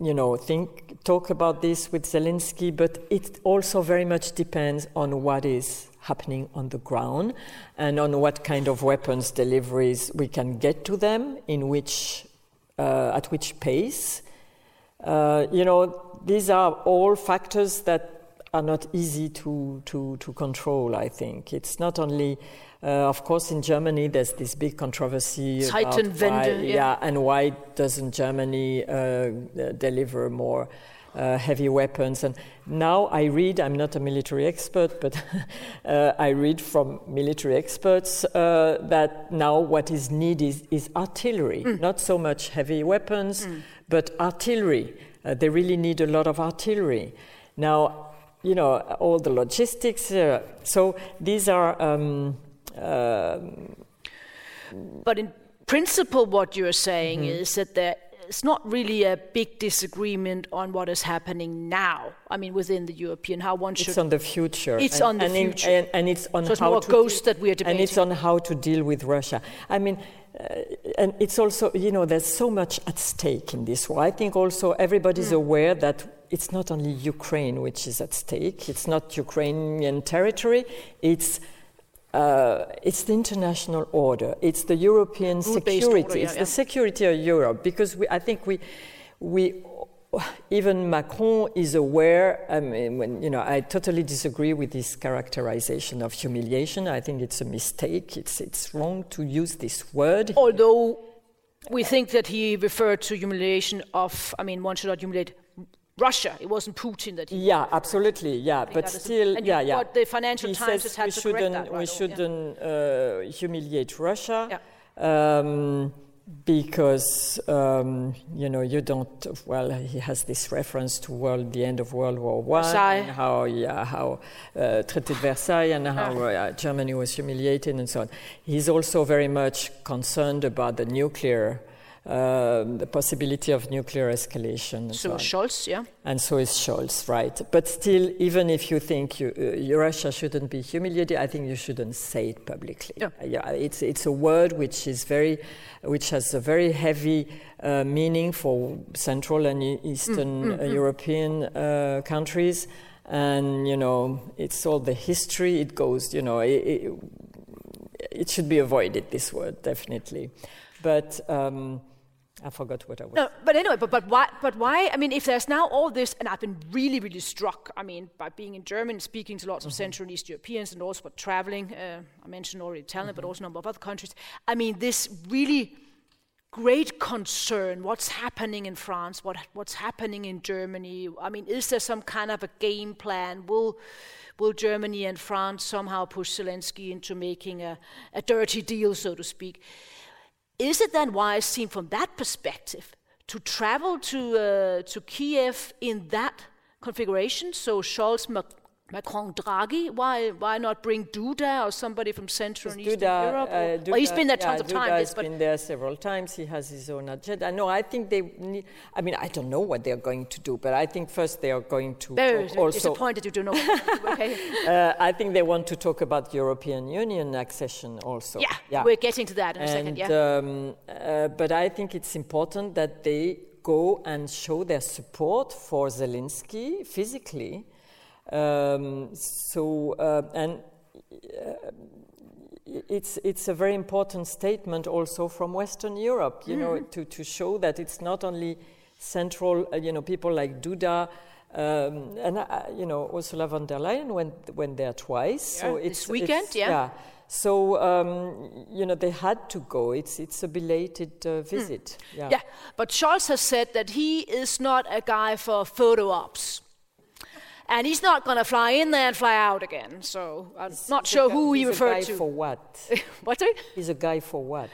you know, think, talk about this with Zelensky, but it also very much depends on what is happening on the ground and on what kind of weapons deliveries we can get to them, in which, uh, at which pace. Uh, you know, these are all factors that are not easy to, to, to control, I think. It's not only uh, of course, in Germany, there's this big controversy Zeitenwende, why, yeah. yeah. and why doesn't Germany uh, deliver more uh, heavy weapons? And now I read, I'm not a military expert, but uh, I read from military experts uh, that now what is needed is, is artillery, mm. not so much heavy weapons, mm. but artillery. Uh, they really need a lot of artillery. Now, you know, all the logistics. so these are. Um, um, but in principle, what you're saying mm-hmm. is that there is not really a big disagreement on what is happening now. I mean, within the European, how one should. It's on the future. It's and, on the and future, in, and, and, it's on so it's how more to ghosts deal, that we are debating. And it's on how to deal with Russia. I mean, uh, and it's also, you know, there's so much at stake in this war. I think also everybody's mm. aware that it's not only Ukraine which is at stake. It's not Ukrainian territory. It's uh, it's the international order. It's the European security. Order, yeah, it's yeah. the security of Europe because we, I think we, we, even Macron is aware. I mean, when, you know, I totally disagree with this characterization of humiliation. I think it's a mistake. It's it's wrong to use this word. Although we think that he referred to humiliation of. I mean, one should not humiliate Russia. It wasn't Putin that. He. Yeah, absolutely. Yeah, but still, yeah, yeah. What the Financial he Times has had to correct that. Right we shouldn't yeah. uh, humiliate Russia. Yeah. Um, because um, you know you don't well he has this reference to world the end of World War One how yeah how uh, Treaty Versailles and how uh, Germany was humiliated and so on. He's also very much concerned about the nuclear the possibility of nuclear escalation. So, so Scholz, yeah. And so is Scholz, right? But still, even if you think you, uh, Russia shouldn't be humiliated, I think you shouldn't say it publicly. Yeah. Uh, yeah, it's it's a word which is very, which has a very heavy uh, meaning for Central and Eastern mm, mm, mm. European uh, countries, and you know, it's all the history. It goes, you know, it, it, it should be avoided. This word definitely, but. Um, I forgot what I was. No, but anyway, but, but why? But why? I mean, if there's now all this, and I've been really, really struck. I mean, by being in Germany, speaking to lots mm-hmm. of Central and East Europeans, and also but traveling. Uh, I mentioned already Italian, mm-hmm. but also a number of other countries. I mean, this really great concern. What's happening in France? What what's happening in Germany? I mean, is there some kind of a game plan? Will will Germany and France somehow push Zelensky into making a, a dirty deal, so to speak? Is it then wise, seen from that perspective, to travel to, uh, to Kiev in that configuration? So Scholz, Macron, Draghi. Why, why not bring Duda or somebody from Central and Eastern Duda, Europe? Uh, Duda, well, he's been there tons yeah, of times. Duda has been there several times. He has his own agenda. No, I think they. Need, I mean, I don't know what they're going to do, but I think first they are going to Very talk also. disappointed you don't know. okay. uh, I think they want to talk about European Union accession also. Yeah, yeah. we're getting to that in and, a second. Yeah. Um, uh, but I think it's important that they go and show their support for Zelensky physically um, so, uh, and uh, it's, it's a very important statement also from Western Europe, you mm. know, mm-hmm. to, to show that it's not only central, uh, you know, people like Duda, um, and uh, you know Ursula von der Leyen went went there twice. Yeah, so it's this weekend, it's, yeah. yeah. So um, you know they had to go. It's it's a belated uh, hmm. visit. Mm. Yeah. yeah, but Scholz has said that he is not a guy for photo ops. And he's not going to fly in there and fly out again. So I'm He's- not sure guy- who he referred guy to. for what? What's it? He's a guy for what?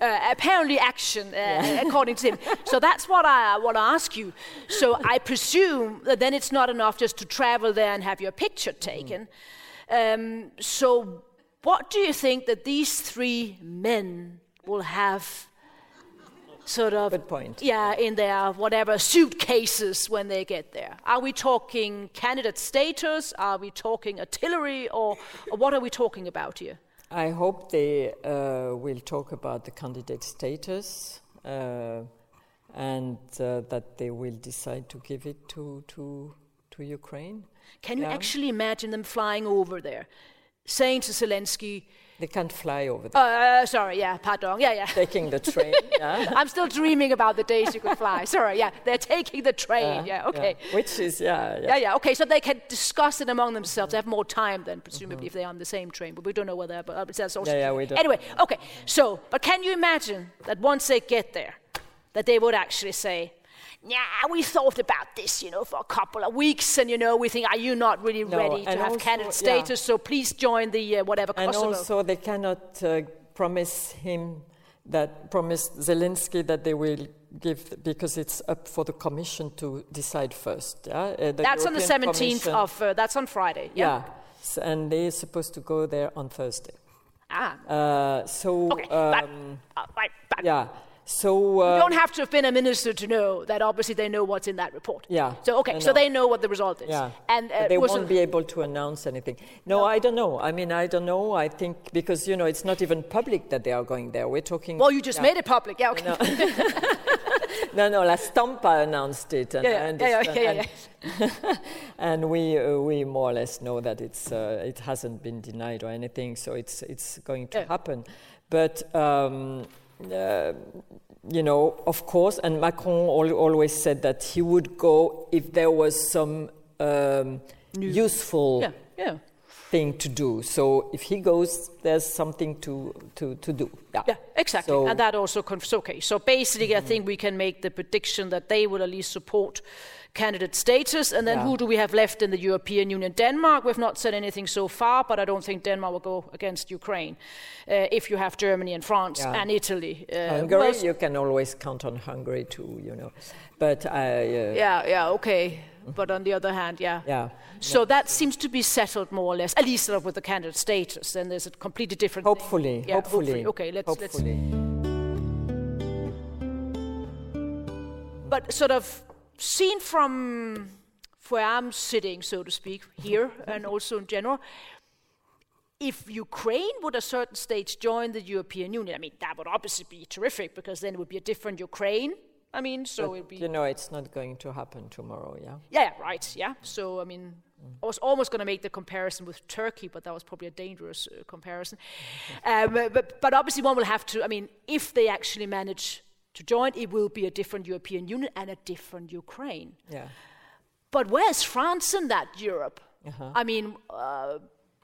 uh, apparently action, uh, according to him. So that's what I want to ask you. So I presume that then it's not enough just to travel there and have your picture taken. Um, so what do you think that these three men will have? Sort of, Good point. yeah, in their whatever suitcases when they get there. Are we talking candidate status? Are we talking artillery, or, or what are we talking about here? I hope they uh, will talk about the candidate status uh, and uh, that they will decide to give it to, to, to Ukraine. Can you actually imagine them flying over there, saying to Zelensky, They can't fly over there. uh, sorry, yeah, pardon, yeah, yeah. Taking the train, yeah. I'm still dreaming about the days you could fly. Sorry, yeah, they're taking the train, yeah, okay. Which is, yeah, yeah. Yeah, yeah, okay, so they can discuss it among themselves. They have more time then, presumably, Mm-hmm. if they're on the same train, but we don't know whether, but uh, that's also. Yeah, yeah, we don't Anyway, okay, so, but can you imagine that once they get there, that they would actually say, yeah, we thought about this, you know, for a couple of weeks, and you know, we think, are you not really No, ready to have candidate yeah. status? So please join the uh, whatever And Kosovo. also, they cannot uh, promise him that, promise Zelensky that they will give, because it's up for the Commission to decide first. Yeah? Uh, that's on the 17th of, uh, that's on Friday. Yeah. Yeah. S- and they're supposed to go there on Thursday. Ah, Uh, so, okay. but, um, uh, right, but yeah. So, you uh, don't have to have been a minister to know that obviously they know what's in that report. Yeah, So, okay, so they know what the result is. yeah. And uh, they won't be able to announce anything. No, I don't know. I mean, I don't know. I think because, you know, it's not even public that they are going there. We're talking. well, you just yeah. made it public. Yeah, okay. No, no, La Stampa announced it. And, Yeah, yeah, and, yeah, and, and we, uh, we more or less know that it's, uh, it hasn't been denied or anything, so it's, it's going to happen. But, um, uh, you know, of course, and Macron al- always said that he would go if there was some um, useful yeah, yeah. thing to do. So if he goes, there's something to, to, to do. Yeah, Yeah, exactly. So- and that also confirms. Okay, so basically, I think we can make the prediction that they will at least support candidate status. And then Yeah. who do we have left in the European Union? Denmark. We've not said anything so far, but I don't think Denmark will go against Ukraine. Uh, if you have Germany and France Yeah. and Italy. Uh, Hungary, you can always count on Hungary too, you know. But I, uh, Yeah, yeah, okay. But on the other hand, yeah. yeah. So that seems to be settled more or less, at least sort of with the candidate status. Then there's a completely different. thing. Hopefully, Yeah, hopefully. Okay, let's let's. hopefully. But sort of seen from where I'm sitting, so to speak, here and also in general, if Ukraine would at a certain stage join the European Union, I mean, that would obviously be terrific because then it would be a different Ukraine. I mean, so it'd be. you know, it's not going to happen tomorrow, yeah? Yeah, right. Yeah. So I mean, I was almost going to make the comparison with Turkey, but that was probably a dangerous uh, comparison. Um, but but obviously, one will have to. I mean, if they actually manage to join, it will be a different European Union and a different Ukraine. Yeah. But where's France in that Europe? Uh-huh. I mean, uh,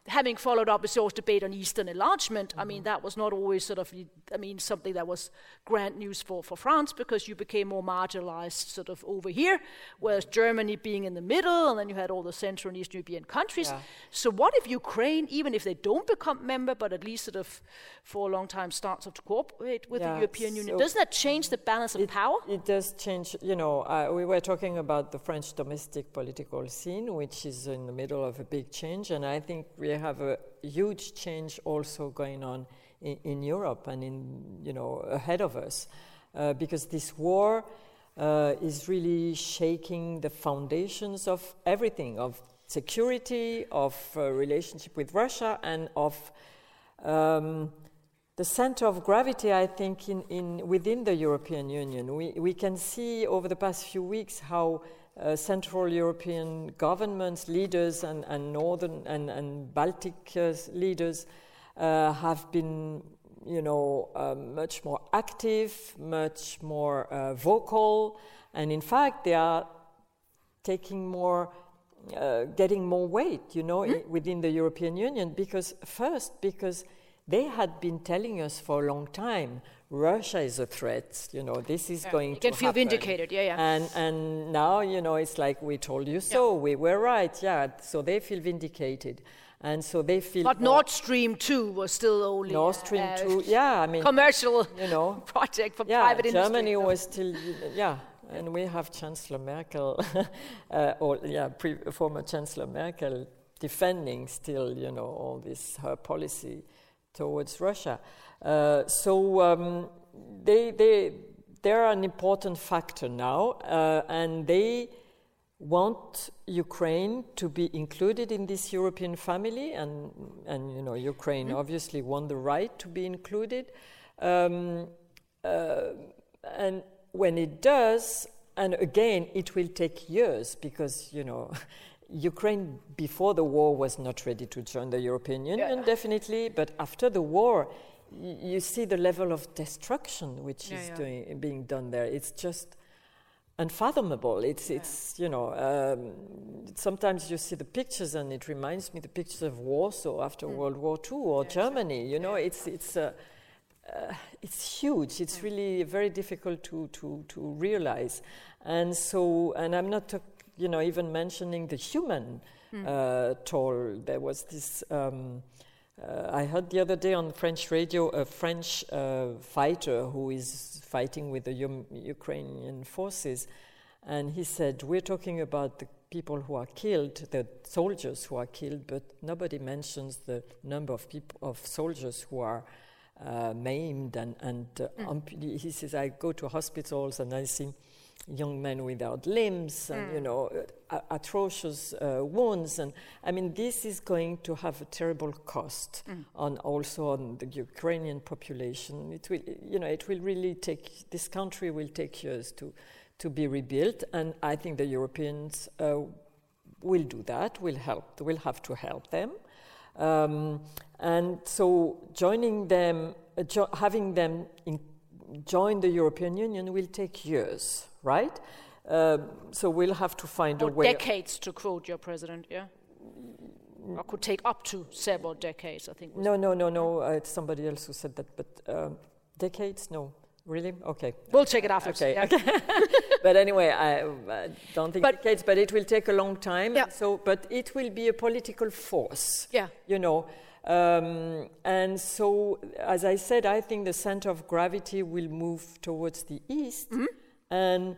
having followed up the source debate on Eastern enlargement, I Mm-hmm. mean, that was not always sort of, I mean, something that was grand news for, for France because you became more marginalized sort of over here, whereas Germany being in the middle, and then you had all the Central and Eastern European countries. Yeah. So what if Ukraine, even if they don't become member, but at least sort of for a long time starts to cooperate with the Yeah, European Union, doesn't that change the balance of It, power? it does change, you know, uh, we were talking about the French domestic political scene, which is in the middle of a big change, and I think we have a huge change also going on in, in Europe and in, you know, ahead of us, uh, because this war uh, is really shaking the foundations of everything, of security, of uh, relationship with Russia, and of um, the center of gravity, I think, in, in within the European Union. We, we can see over the past few weeks how uh, Central European governments, leaders, and, and Northern and, and Baltic uh, leaders uh, have been, you know, um, much more active, much more uh, vocal, and in fact, they are taking more, uh, getting more weight, you know, i- within the European Union. Because first, because they had been telling us for a long time Russia is a threat. You know, this is Yeah, going you to can feel happen. vindicated, yeah, yeah. And and now you know it's like we told you so. We were right. Yeah. So they feel vindicated, and so they feel. But Nord Stream 2 was still only Nord Stream a two. Yeah. I mean, commercial you know, project for yeah, private Germany industry. was still, yeah, and we have Chancellor Merkel, uh, or yeah, former Chancellor Merkel defending still, you know, all this her policy towards Russia. Uh, so um, they they they're an important factor now, uh, and they want Ukraine to be included in this European family, and and you know Ukraine obviously won the right to be included, um, uh, and when it does, and again it will take years because you know. Ukraine before the war was not ready to join the European Union, definitely, but after the war, y- you see the level of destruction which Yeah, is yeah. doing, being done there. It's just unfathomable. It's it's you know um, sometimes you see the pictures and it reminds me the pictures of Warsaw after World War II or Germany. You know, it's it's uh, uh, it's huge. It's really very difficult to to to realize, and so and I'm not. talk- you know, even mentioning the human uh, toll. There was this. Um, uh, I heard the other day on French radio a French uh, fighter who is fighting with the um, Ukrainian forces, and he said, "We're talking about the people who are killed, the soldiers who are killed, but nobody mentions the number of people of soldiers who are." Uh, maimed and, and uh, ampu- he says I go to hospitals and I see young men without limbs and you know uh, a- atrocious uh, wounds. And I mean this is going to have a terrible cost on also on the Ukrainian population. It will you know it will really take this country will take years to to be rebuilt. And I think the Europeans uh, will do that will help will have to help them. Um, and so joining them uh, jo- having them in join the European Union will take years, right? Um, so we'll have to find Or a way. decades, to quote your president, yeah? Or could take up to several decades, I think. No, no, no, no. Uh, it's somebody else who said that, but um, decades? No, really? Okay. We'll check it afterwards. Okay, yeah. but anyway, I, I don't think But- decades, but it will take a long time. Yeah. So, but it will be a political force. Yeah. You know, um, and so as I said, I think the center of gravity will move towards the east, Mm-hmm. And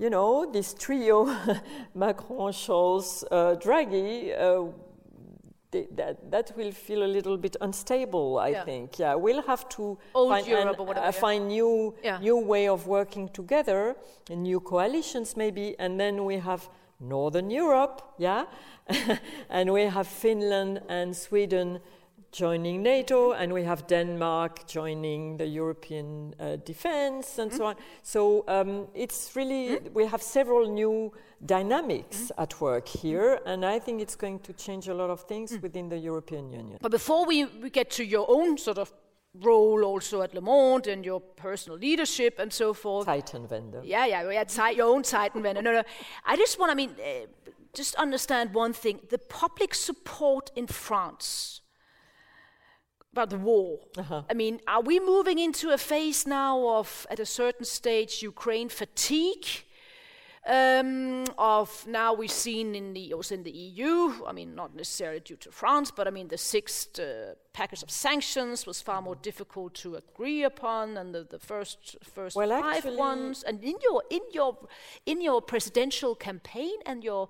you know, this trio, Macron, Scholz, uh, Draghi. Uh, they- that that will feel a little bit unstable. I Yeah. think. Yeah, we'll have to Old find, Europe whatever, uh, find new Yeah. new way of working together, and new coalitions maybe, and then we have Northern Europe, yeah, and we have Finland and Sweden joining NATO, and we have Denmark joining the European uh, defense, and so on. So um, it's really we have several new dynamics at work here, and I think it's going to change a lot of things within the European Union. But before we, we get to your own sort of role also at Le Monde and your personal leadership and so forth. Zeitenwende. Yeah, yeah, yeah, ti- your own Titanwender. No, no. I just want, I mean, uh, just understand one thing. The public support in France about the war. I mean, are we moving into a phase now of, at a certain stage, Ukraine fatigue? Um, of now we've seen in the also in the EU. I mean, not necessarily due to France, but I mean the sixth uh, package of sanctions was far more difficult to agree upon than the, the first first Well, five ones. And in your in your in your presidential campaign and your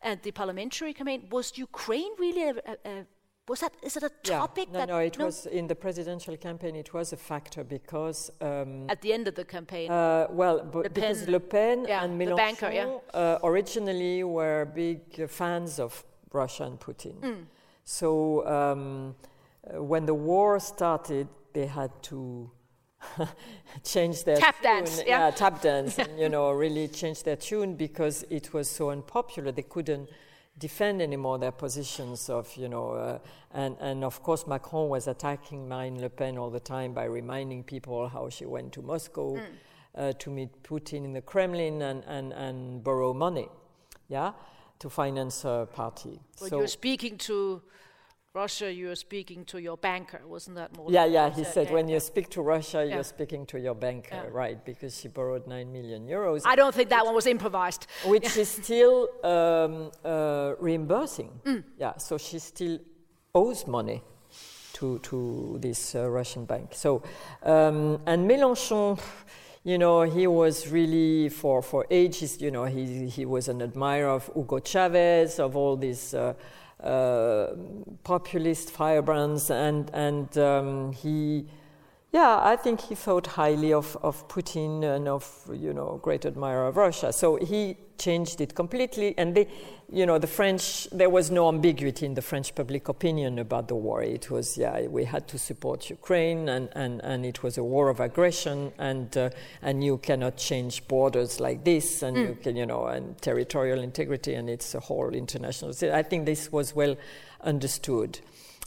and the parliamentary campaign, was Ukraine really a, a, a was that is it a topic no, that no, it was in the presidential campaign. It was a factor because, um, at the end of the campaign? uh, well, b- Le because Pen. Le Pen Yeah, and the Mélenchon banker, yeah. uh, originally were big uh, fans of Russia and Putin. Mm. So um, uh, when the war started, they had to change their Tap tune. dance, yeah. tap dance, and, you know, really change their tune because it was so unpopular. They couldn't defend anymore their positions of, you know, uh, and, and of course Macron was attacking Marine Le Pen all the time by reminding people how she went to Moscow Mm. uh, to meet Putin in the Kremlin and, and, and borrow money, yeah, to finance her party. But so you're speaking to Russia, you are speaking to your banker, wasn't that more? Yeah, yeah. He said when you speak to Russia, Yeah. you're speaking to your banker, Yeah. right? Because she borrowed nine million euros, I don't think that one was improvised. which is still um, uh, reimbursing. Yeah, so she still owes money to to this uh, Russian bank. So, um, and Mélenchon. You know, he was really for, for ages. You know, he he was an admirer of Hugo Chavez, of all these uh, populist firebrands, and and um, he, yeah, I think he thought highly of of Putin and of you know great admirer of Russia. So he changed it completely, and they, you know, the French. There was no ambiguity in the French public opinion about the war. It was yeah, we had to support Ukraine, and and and it was a war of aggression, and uh, and you cannot change borders like this, and you can you know, and territorial integrity, and it's a whole international. I think this was well understood.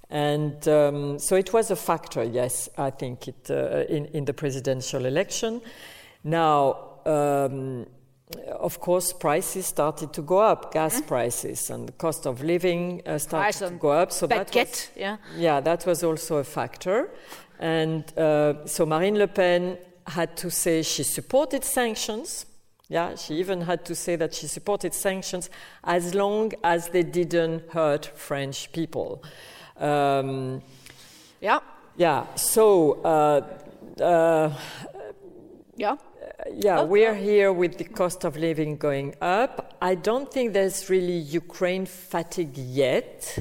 And um, so it was a factor, yes, I think, it, uh, in, in the presidential election. Now, um, of course, prices started to go up, gas prices, and the cost of living uh, started to go up. So that was, yeah. yeah, that was also a factor. And uh, so Marine Le Pen had to say she supported sanctions. Yeah, she even had to say that she supported sanctions as long as they didn't hurt French people. Um, Yeah, yeah, so uh, uh, yeah. yeah, Oh, we're here with the cost of living going up. I don't think there's really Ukraine fatigue yet.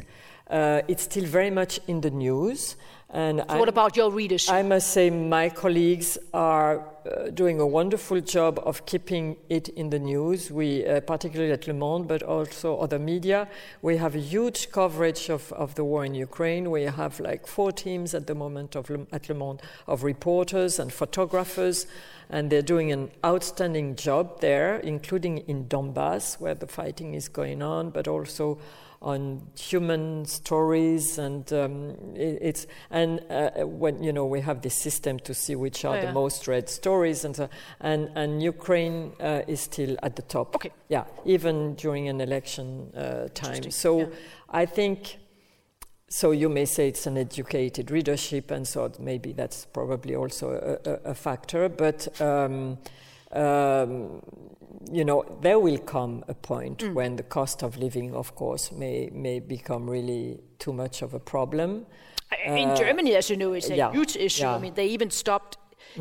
Uh, it's still very much in the news. And So what about your readership? I must say, my colleagues are uh, doing a wonderful job of keeping it in the news. We, uh, particularly at Le Monde, but also other media, we have a huge coverage of, of the war in Ukraine. We have like four teams at the moment of Le, at Le Monde of reporters and photographers, and they're doing an outstanding job there, including in Donbass, where the fighting is going on, but also on human stories and um, it, it's and uh, when you know we have this system to see which are Oh, the most read stories and so, and and Ukraine uh, is still at the top. Okay. Yeah, even during an election uh, time. So yeah. I think. So you may say it's an educated readership, and so maybe that's probably also a, a, a factor. But um, um, you know, there will come a point Mm. when the cost of living, of course, may may become really too much of a problem. In Uh, Germany, as you know, it's a yeah, huge issue. I mean, they even stopped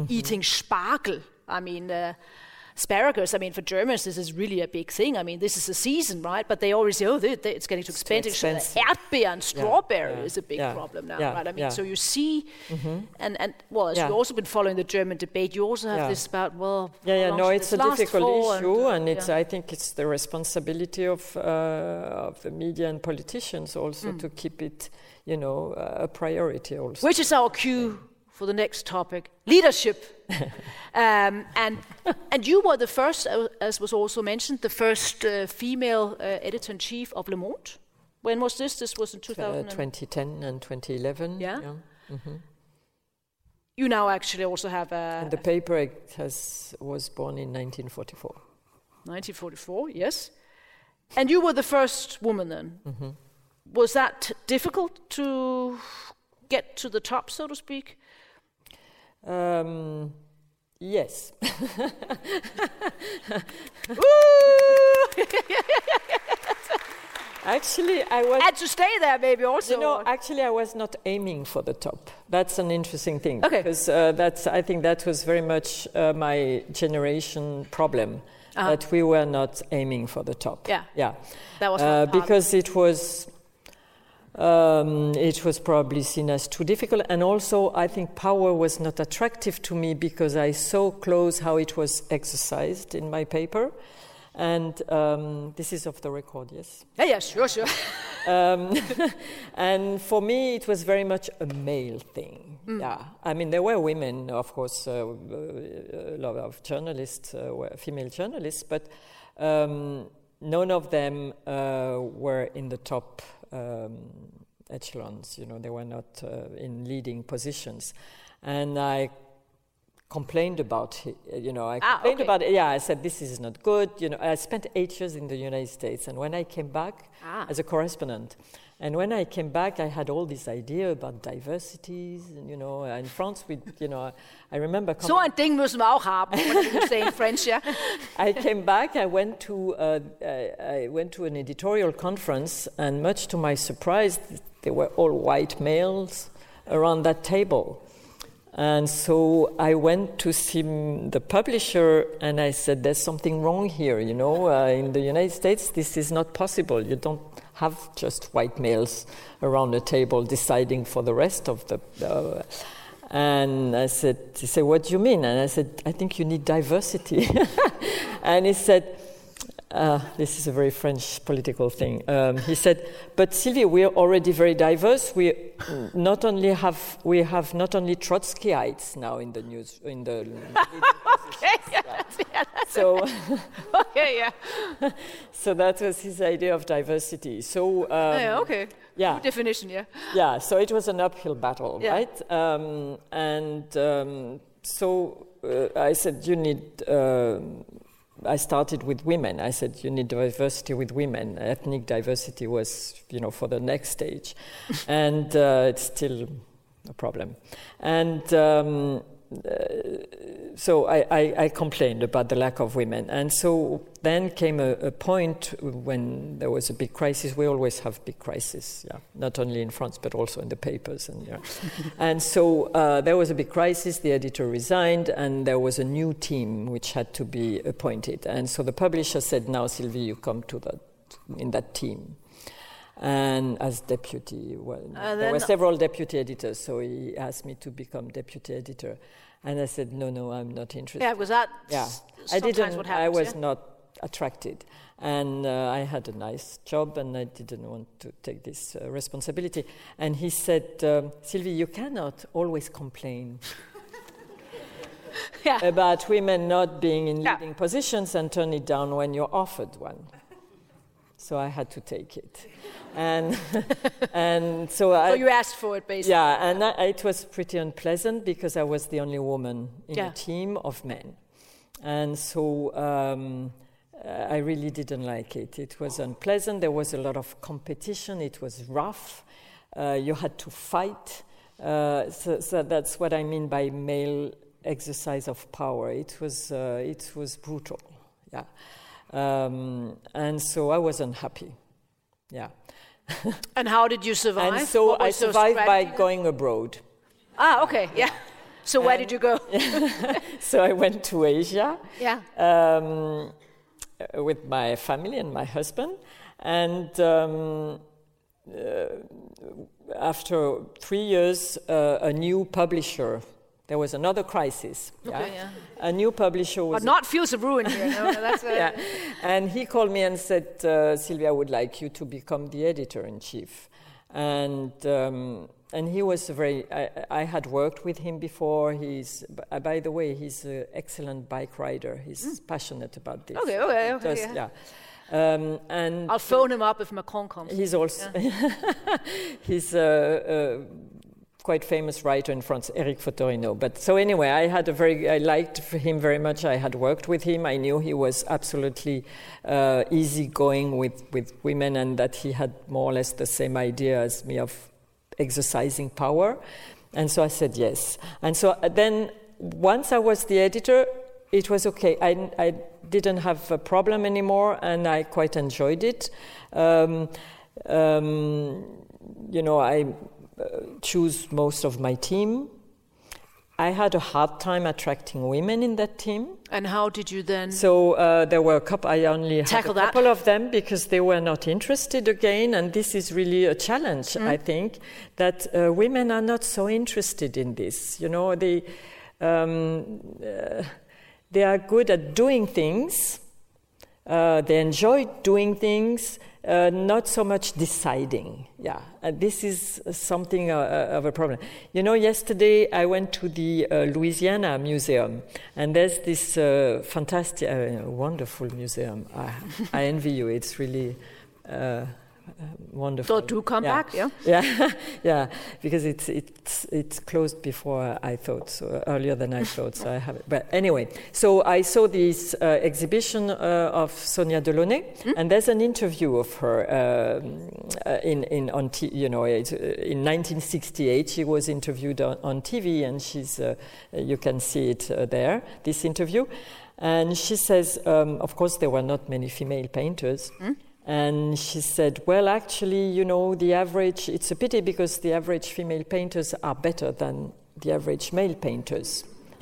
eating spargel. I mean, uh, asparagus. I mean, for Germans, this is really a big thing. I mean, this is a season, right? But they always say, oh, they, they, it's getting too expensive. The expensive. Erdbeer and strawberry yeah, is a big yeah, problem now, yeah, right? I mean, yeah. so you see, and, and well, as Yeah. you've also been following the German debate, you also have Yeah. this about, well, Yeah, yeah, no, it's a difficult issue, uh, and it's. yeah. I think it's the responsibility of uh, of the media and politicians also Mm. to keep it, you know, uh, a priority also. Which is our cue for the next topic leadership. um, and, and you were the first, uh, as was also mentioned, the first uh, female uh, editor in chief of Le Monde. When was this? This was in Uh, 2000. 2010 and 2011. Yeah? hmm you now actually also have a And the paper it has was born in 1944. 1944, yes. And you were the first woman then. hmm Was that difficult to get to the top, so to speak? Um, yes. Actually, I was. And to stay there, maybe also. You know, actually, I was not aiming for the top. That's an interesting thing Okay. because uh, that's. I think that was very much uh, my generation problem Uh-huh. that we were not aiming for the top. Yeah. yeah, that was uh, because it was. Um, it was probably seen as too difficult, and also I think power was not attractive to me because I saw close how it was exercised in my paper, and um, this is off the record, yes. Yeah, yeah, sure, sure. Um, and for me, it was very much a male thing. Yeah, I mean, there were women, of course, uh, uh, a lot of journalists uh, were female journalists, but um, none of them uh, were in the top um, echelons. You know, they were not uh, in leading positions, and I complained about it. You know, I Ah, complained okay. about it. Yeah, I said this is not good. You know, I spent eight years in the United States, and when I came back Ah. as a correspondent, and when I came back, I had all this idea about diversities. And, you know, in France, we, you know, I remember. So ein Ding müssen wir auch haben. What you say in French, yeah? I came back. I went to uh, I I went to an editorial conference, and much to my surprise, they were all white males around that table. And so I went to see the publisher, and I said, "There's something wrong here. You know, uh, in the United States, this is not possible. You don't have just white males around a table deciding for the rest of the." Uh, and I said, he said, what do you mean? And I said, I think you need diversity. and he said, uh, this is a very French political thing. Um, he said, but Sylvie, we are already very diverse. We not only have we have not only Trotskyites now in the news in the Okay, yeah, yeah, so okay, yeah. so that was his idea of diversity. So um, yeah, okay. yeah. Good definition, yeah. yeah, so it was an uphill battle, Yeah. right? Um, and um, so uh, I said, you need. um I started with women. I said, you need diversity with women. Ethnic diversity was, you know, for the next stage, and uh, it's still a problem. And um, so I, I, I complained about the lack of women. And so then came a, a point when there was a big crisis. We always have big crises, yeah, not only in France but also in the papers. And, yeah. and so uh, there was a big crisis. The editor resigned, and there was a new team which had to be appointed. And so the publisher said, "Now, Sylvie, you come to that in that team." And as deputy, well, Uh, there were several deputy editors, so he asked me to become deputy editor. And I said, no, no, I'm not interested. Yeah, because that Yeah. I didn't. what I was yeah? not attracted, and uh, I had a nice job, and I didn't want to take this uh, responsibility. And he said, um, Sylvie, you cannot always complain Yeah. about women not being in Yeah. leading positions and turn it down when you're offered one. So I had to take it, and and so I. So you asked for it, basically. Yeah, and I, it was pretty unpleasant because I was the only woman in Yeah. a team of men. And so um, uh, I really didn't like it. It was unpleasant. There was a lot of competition. It was rough. Uh, you had to fight. Uh, so, so that's what I mean by male exercise of power. It was, uh, it was brutal. Yeah. Um, and so I was unhappy. Yeah. And how did you survive? And so I survived by strategy? going abroad. Ah, okay, yeah. So where did you go? So I went to Asia yeah. um, with my family and my husband. And um, uh, after three years, uh, a new publisher, there was another crisis. Okay, yeah. A new publisher was. But not Fields of Ruin here. No, that's uh, yeah. And he called me and said, uh, Sylvia, would like you to become the editor in chief. And, um, and he was very, I, I had worked with him before. He's, uh, by the way, he's an excellent bike rider. He's passionate about this. Okay, okay, okay, Just- yeah. Um, and I'll phone him up if Macron comes. He's also he's a, a quite famous writer in France, Eric Fottorino. But so anyway, I had a very I liked him very much. I had worked with him. I knew he was absolutely uh, easygoing with with women, and that he had more or less the same idea as me of exercising power. And so I said yes. And so uh, then once I was the editor, it was okay. I, I didn't have a problem anymore, and I quite enjoyed it. Um, um, you know, I choose most of my team. I had a hard time attracting women in that team. And how did you then? So uh, there were a couple. I only had a that. couple of them because they were not interested again, and this is really a challenge. Mm. I think that uh, women are not so interested in this. You know, they um, uh, they are good at doing things. Uh, they enjoy doing things, uh, not so much deciding. Yeah, and this is something uh, uh, of a problem. You know, yesterday I went to the uh, Louisiana Museum, and there's this uh, fantastic, uh, wonderful museum. I, I envy you. It's really uh, wonderful. So do come yeah. back, yeah. Yeah, yeah, because it's it's it's closed before I thought, so earlier than I thought. So I have it. But anyway, so I saw this uh, exhibition uh, of Sonia Delaunay, mm. and there's an interview of her um, uh, in in on t- you know uh, in 1968. She was interviewed on, on TV, and she's uh, you can see it uh, there. This interview. And she says, um, of course, there were not many female painters. Mm. And she said, Well, actually, you know, the average, it's a pity because the average female painters are better than the average male painters.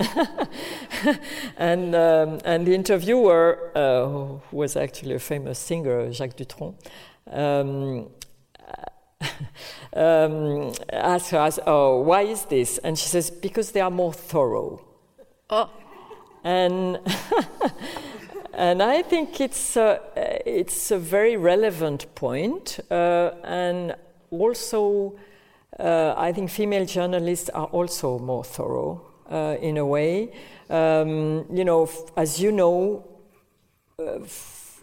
and, um, and the interviewer, uh, who was actually a famous singer, Jacques Dutronc, um, um, asked her, Oh, why is this? And she says, Because they are more thorough. Oh. And And I think it's a, it's a very relevant point, uh, and also uh, I think female journalists are also more thorough uh, in a way. Um, you know, f- as you know, f-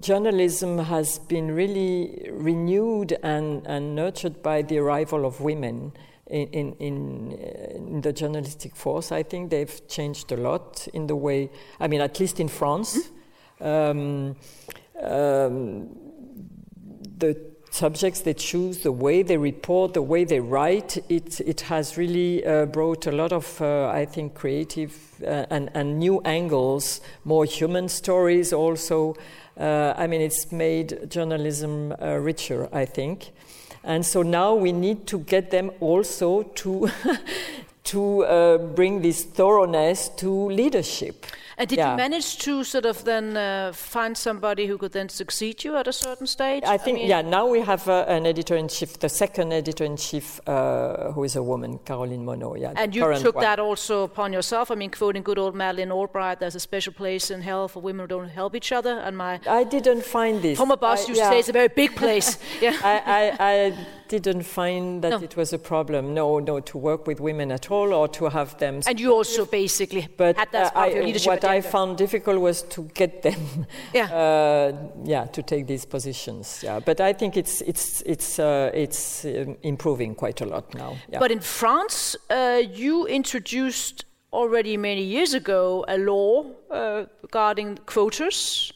journalism has been really renewed and, and nurtured by the arrival of women in, in, in, in, the journalistic force. I think they've changed a lot in the way, I mean, at least in France. Um, um, the subjects they choose, the way they report, the way they write, it, it has really uh, brought a lot of, uh, I think, creative uh, and, and new angles, more human stories also. Uh, I mean, it's made journalism uh, richer, I think. And so now we need to get them also to, to uh, bring this thoroughness to leadership. And did yeah. you manage to sort of then uh, find somebody who could then succeed you at a certain stage? I think, I mean, yeah, now we have uh, an editor in chief, the second editor in chief, uh, who is a woman, Caroline Monnot. Yeah, and you took one. that also upon yourself. I mean, quoting good old Madeleine Albright, there's a special place in hell for women who don't help each other. And my I didn't find this. Former boss I, used yeah. to say it's a very big place. yeah. I, I, I didn't find that no. it was a problem. No, no, to work with women at all or to have them. And you also basically but, had that uh, I, What I found difficult was to get them, yeah, uh, yeah, to take these positions. Yeah, but I think it's it's it's uh, it's um, improving quite a lot now. Yeah. But in France, uh, you introduced already many years ago a law uh, regarding quotas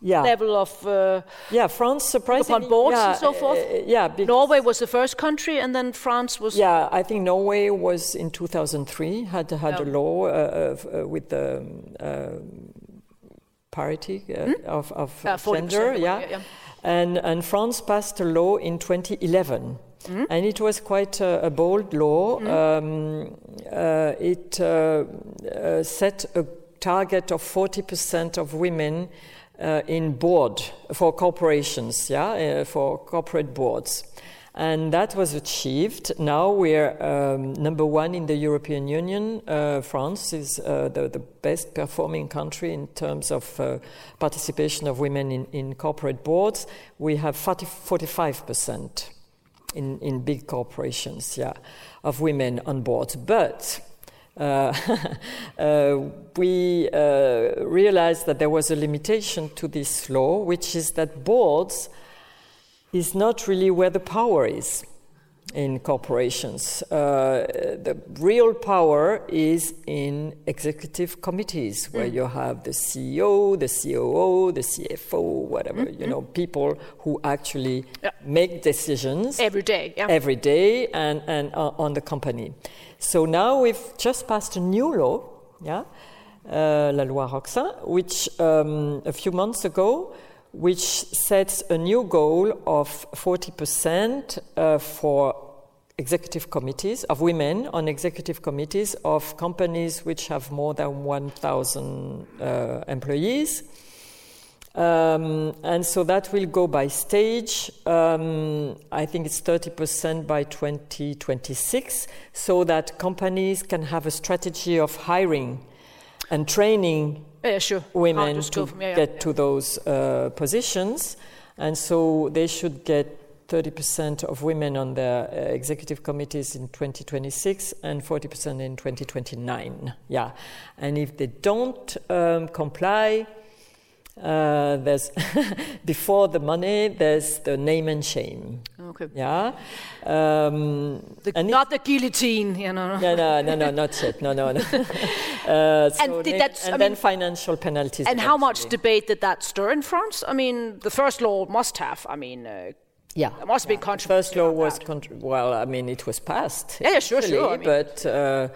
yeah. level of uh, yeah France surprisingly upon boards yeah, and so forth. Uh, yeah, Norway was the first country, and then France was. Yeah, I think Norway was in 2003 had had yeah. a law uh, uh, with the um, parity hmm? of, of gender. Yeah. yeah. and and France passed a law in 2011. Mm. And it was quite a, a bold law. Mm. Um, uh, it uh, uh, set a target of 40% of women uh, in board for corporations, yeah, uh, for corporate boards. And that was achieved. Now we're um, number one in the European Union. Uh, France is uh, the, the, best performing country in terms of participation of women in, in corporate boards. We have 40, 45% in, in big corporations, yeah, of women on boards. But we uh, realized that there was a limitation to this law, which is that boards is not really where the power is in corporations. Uh, the real power is in executive committees where mm. you have the CEO, the COO, the CFO, whatever, mm-hmm. you know, people who actually yeah. make decisions every day, yeah. every day and, and uh, on the company. So now we've just passed a new law, yeah, uh, La Loi Rixain, which um, a few months ago, which sets a new goal of 40% uh, for executive committees of women on executive committees of companies which have more than 1,000 uh, employees. Um, and so that will go by stage. Um, I think it's 30% by 2026, so that companies can have a strategy of hiring and training yeah, sure. women to yeah, get yeah. to those uh, positions. And so they should get 30% of women on their uh, executive committees in 2026 and 40% in 2029. Yeah. And if they don't um, comply, Uh, there's before the money, there's the name and shame. Okay. Yeah, um, The, and it- not the guillotine, you know. no, no, no, no, not yet. No, no, no. uh, so And did that- I and then mean- financial penalties. And how much debate did that stir in France? I mean, the first law must have. I mean, uh, Yeah. there must have been controversy. First law was well. I mean, it was passed. Yeah, yeah, sure, sure, I mean- but uh,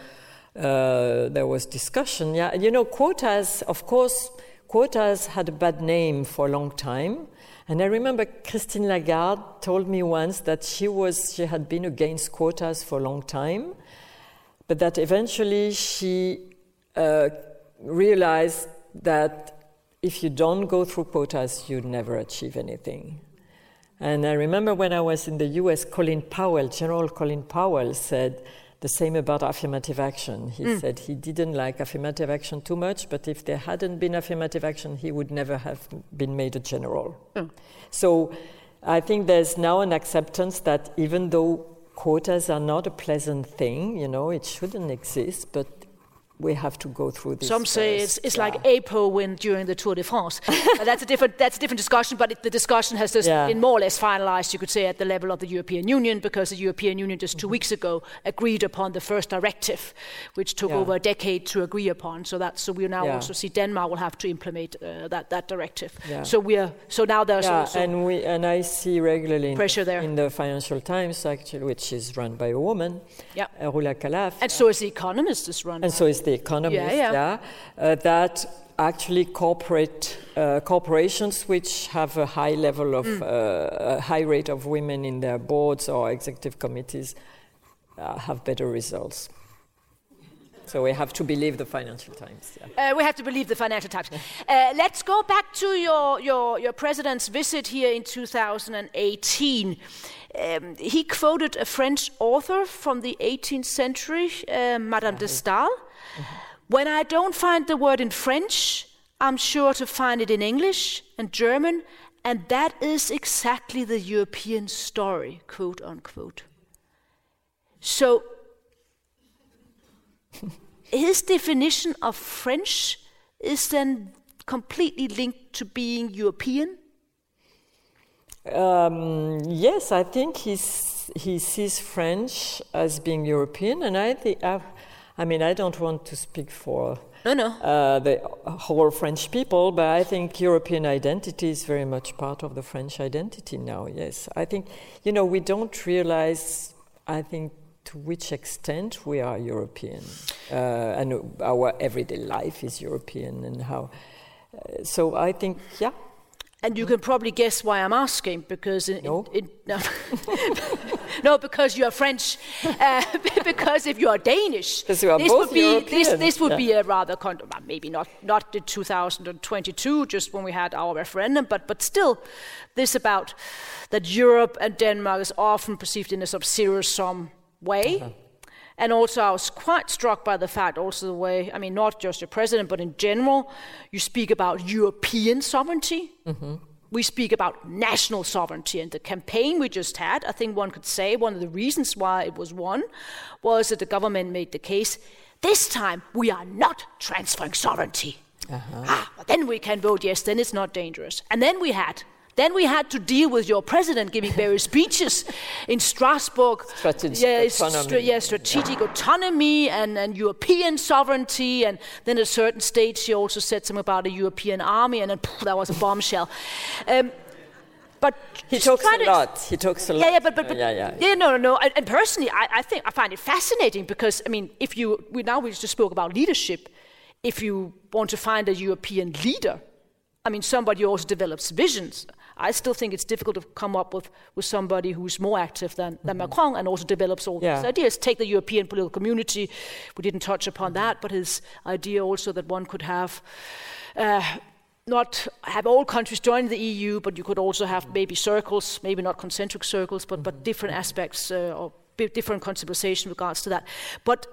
uh, there was discussion. Yeah, you know, quotas. Of course, quotas had a bad name for a long time. And I remember Christine Lagarde told me once that she was she had been against quotas for a long time, but that eventually she uh, realized that if you don't go through quotas, you never achieve anything. And I remember when I was in the US, Colin Powell, General Colin Powell, said the same about affirmative action. He mm. said he didn't like affirmative action too much, but if there hadn't been affirmative action, he would never have been made a general. Mm. So I think there's now an acceptance that even though quotas are not a pleasant thing, you know, it shouldn't exist, but we have to go through this. Some say it's, it's yeah. like APO win during the Tour de France. That's a different that's a different discussion, but it, the discussion has just Yeah. been more or less finalized, you could say, at the level of the European Union, because the European Union just 2 weeks ago agreed upon the first directive, which took Yeah. over a decade to agree upon. So that so we now also see Denmark will have to implement uh, that that directive. So we are so now there's yeah, also and we and I see regularly in, Pressure there. in the Financial Times, actually, which is run by a woman, Yeah. uh, Roula Khalaf, and so is the Economist is run. and so is the Economist. Yeah, yeah. uh, that actually corporate uh, corporations which have a high level of Mm. uh, a high rate of women in their boards or executive committees uh, have better results. So we have to believe the Financial Times. Yeah. Uh, we have to believe the Financial Times. Uh, let's go back to your, your, your president's visit here in 2018. Um, he quoted a French author from the 18th century, uh, Madame de Stael. When I don't find the word in French, I'm sure to find it in English and German, and that is exactly the European story, quote unquote. So, his definition of French is then completely linked to being European. Um, yes, I think he's, he sees French as being European, and I think, I mean, I don't want to speak for No, no. uh, the whole French people, but I think European identity is very much part of the French identity now. Yes, I think you know we don't realize. I think to which extent we are European, uh, and our everyday life is European, and how. Uh, so I think, yeah, And you can probably guess why I'm asking because in, No. in, in- no, no, because you are French. Uh, because if you are Danish, you are this would be this, this would yeah. be a rather con- maybe not not the 2022, just when we had our referendum, but but still, this about that Europe and Denmark is often perceived in a sort of zero sum way. Uh-huh. And also, I was quite struck by the fact, also the way, I mean, not just your president, but in general, you speak about European sovereignty. We speak about national sovereignty. And the campaign we just had, I think one could say one of the reasons why it was won was that the government made the case this time we are not transferring sovereignty. Ah, but then we can vote yes, then it's not dangerous. And then we had. Then we had to deal with your president giving various speeches in Strasbourg. Strategic yeah, autonomy. stra- yeah, strategic autonomy and, and European sovereignty. And then at a certain stage, she also said something about a European army, and then poof, that was a bombshell. Um, but he talks a lot. He talks a lot. yeah, yeah, but, but, but Uh, yeah, yeah. no, no, no. And, and personally, I, I think I find it fascinating because I mean, if you we now we just spoke about leadership. If you want to find a European leader, I mean, somebody who also develops visions. I still think it's difficult to come up with, with somebody who's more active than, than mm-hmm. Macron and also develops all Yeah. these ideas. Take the European political community. We didn't touch upon mm-hmm. that, but his idea also that one could have uh, not have all countries join the EU, but you could also have mm-hmm. maybe circles, maybe not concentric circles, but, but different aspects uh, or bi- different conceptualization regards to that. But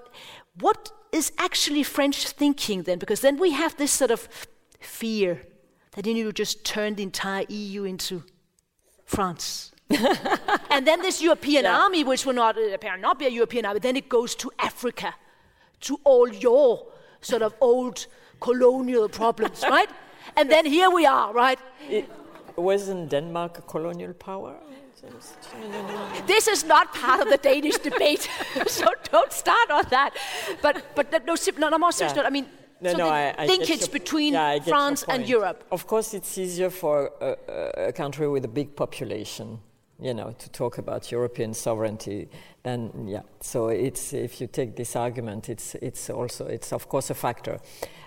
what is actually French thinking then? Because then we have this sort of fear that you need to just turn the entire EU into France. and then this European army, which will not apparently not be a European army, then it goes to Africa, to all your sort of old colonial problems, right? And then here we are, right? It, wasn't Denmark a colonial power? This is not part of the Danish debate, so don't start on that. But but no, no, no more serious Yeah. note. I mean, No, so no, I- I linkage your- between yeah, France and. Europe. Of course, it's easier for a, a- country with a big population, you know, to talk about European sovereignty. Than yeah, so it's if you take this argument, it's it's also it's of course a factor.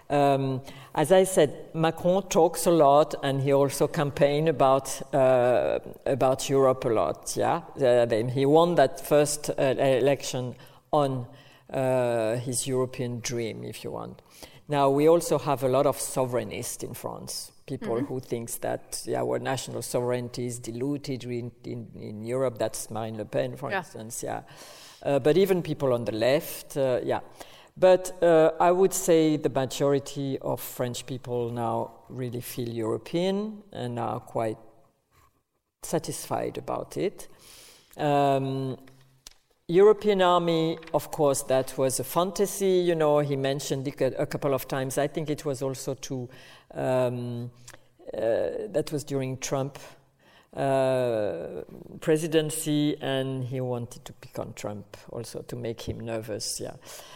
Um, as I said, Macron talks a lot, and he also campaigned about uh, about Europe a lot. Yeah, Uh, he won that first uh, election on uh, his European dream, if you want. Now we also have a lot of sovereignists in France. People who thinks that yeah, our national sovereignty is diluted in, in, in Europe. That's Marine Le Pen, for Yeah. instance. Yeah, uh, but even people on the left. Uh, yeah, but uh, I would say the majority of French people now really feel European and are quite satisfied about it. Um, European army, of course, that was a fantasy. You know, he mentioned it a, couple of times. I think it was also to um, uh, that was during Trump uh, presidency, and he wanted to pick on Trump also to make him nervous. Yeah,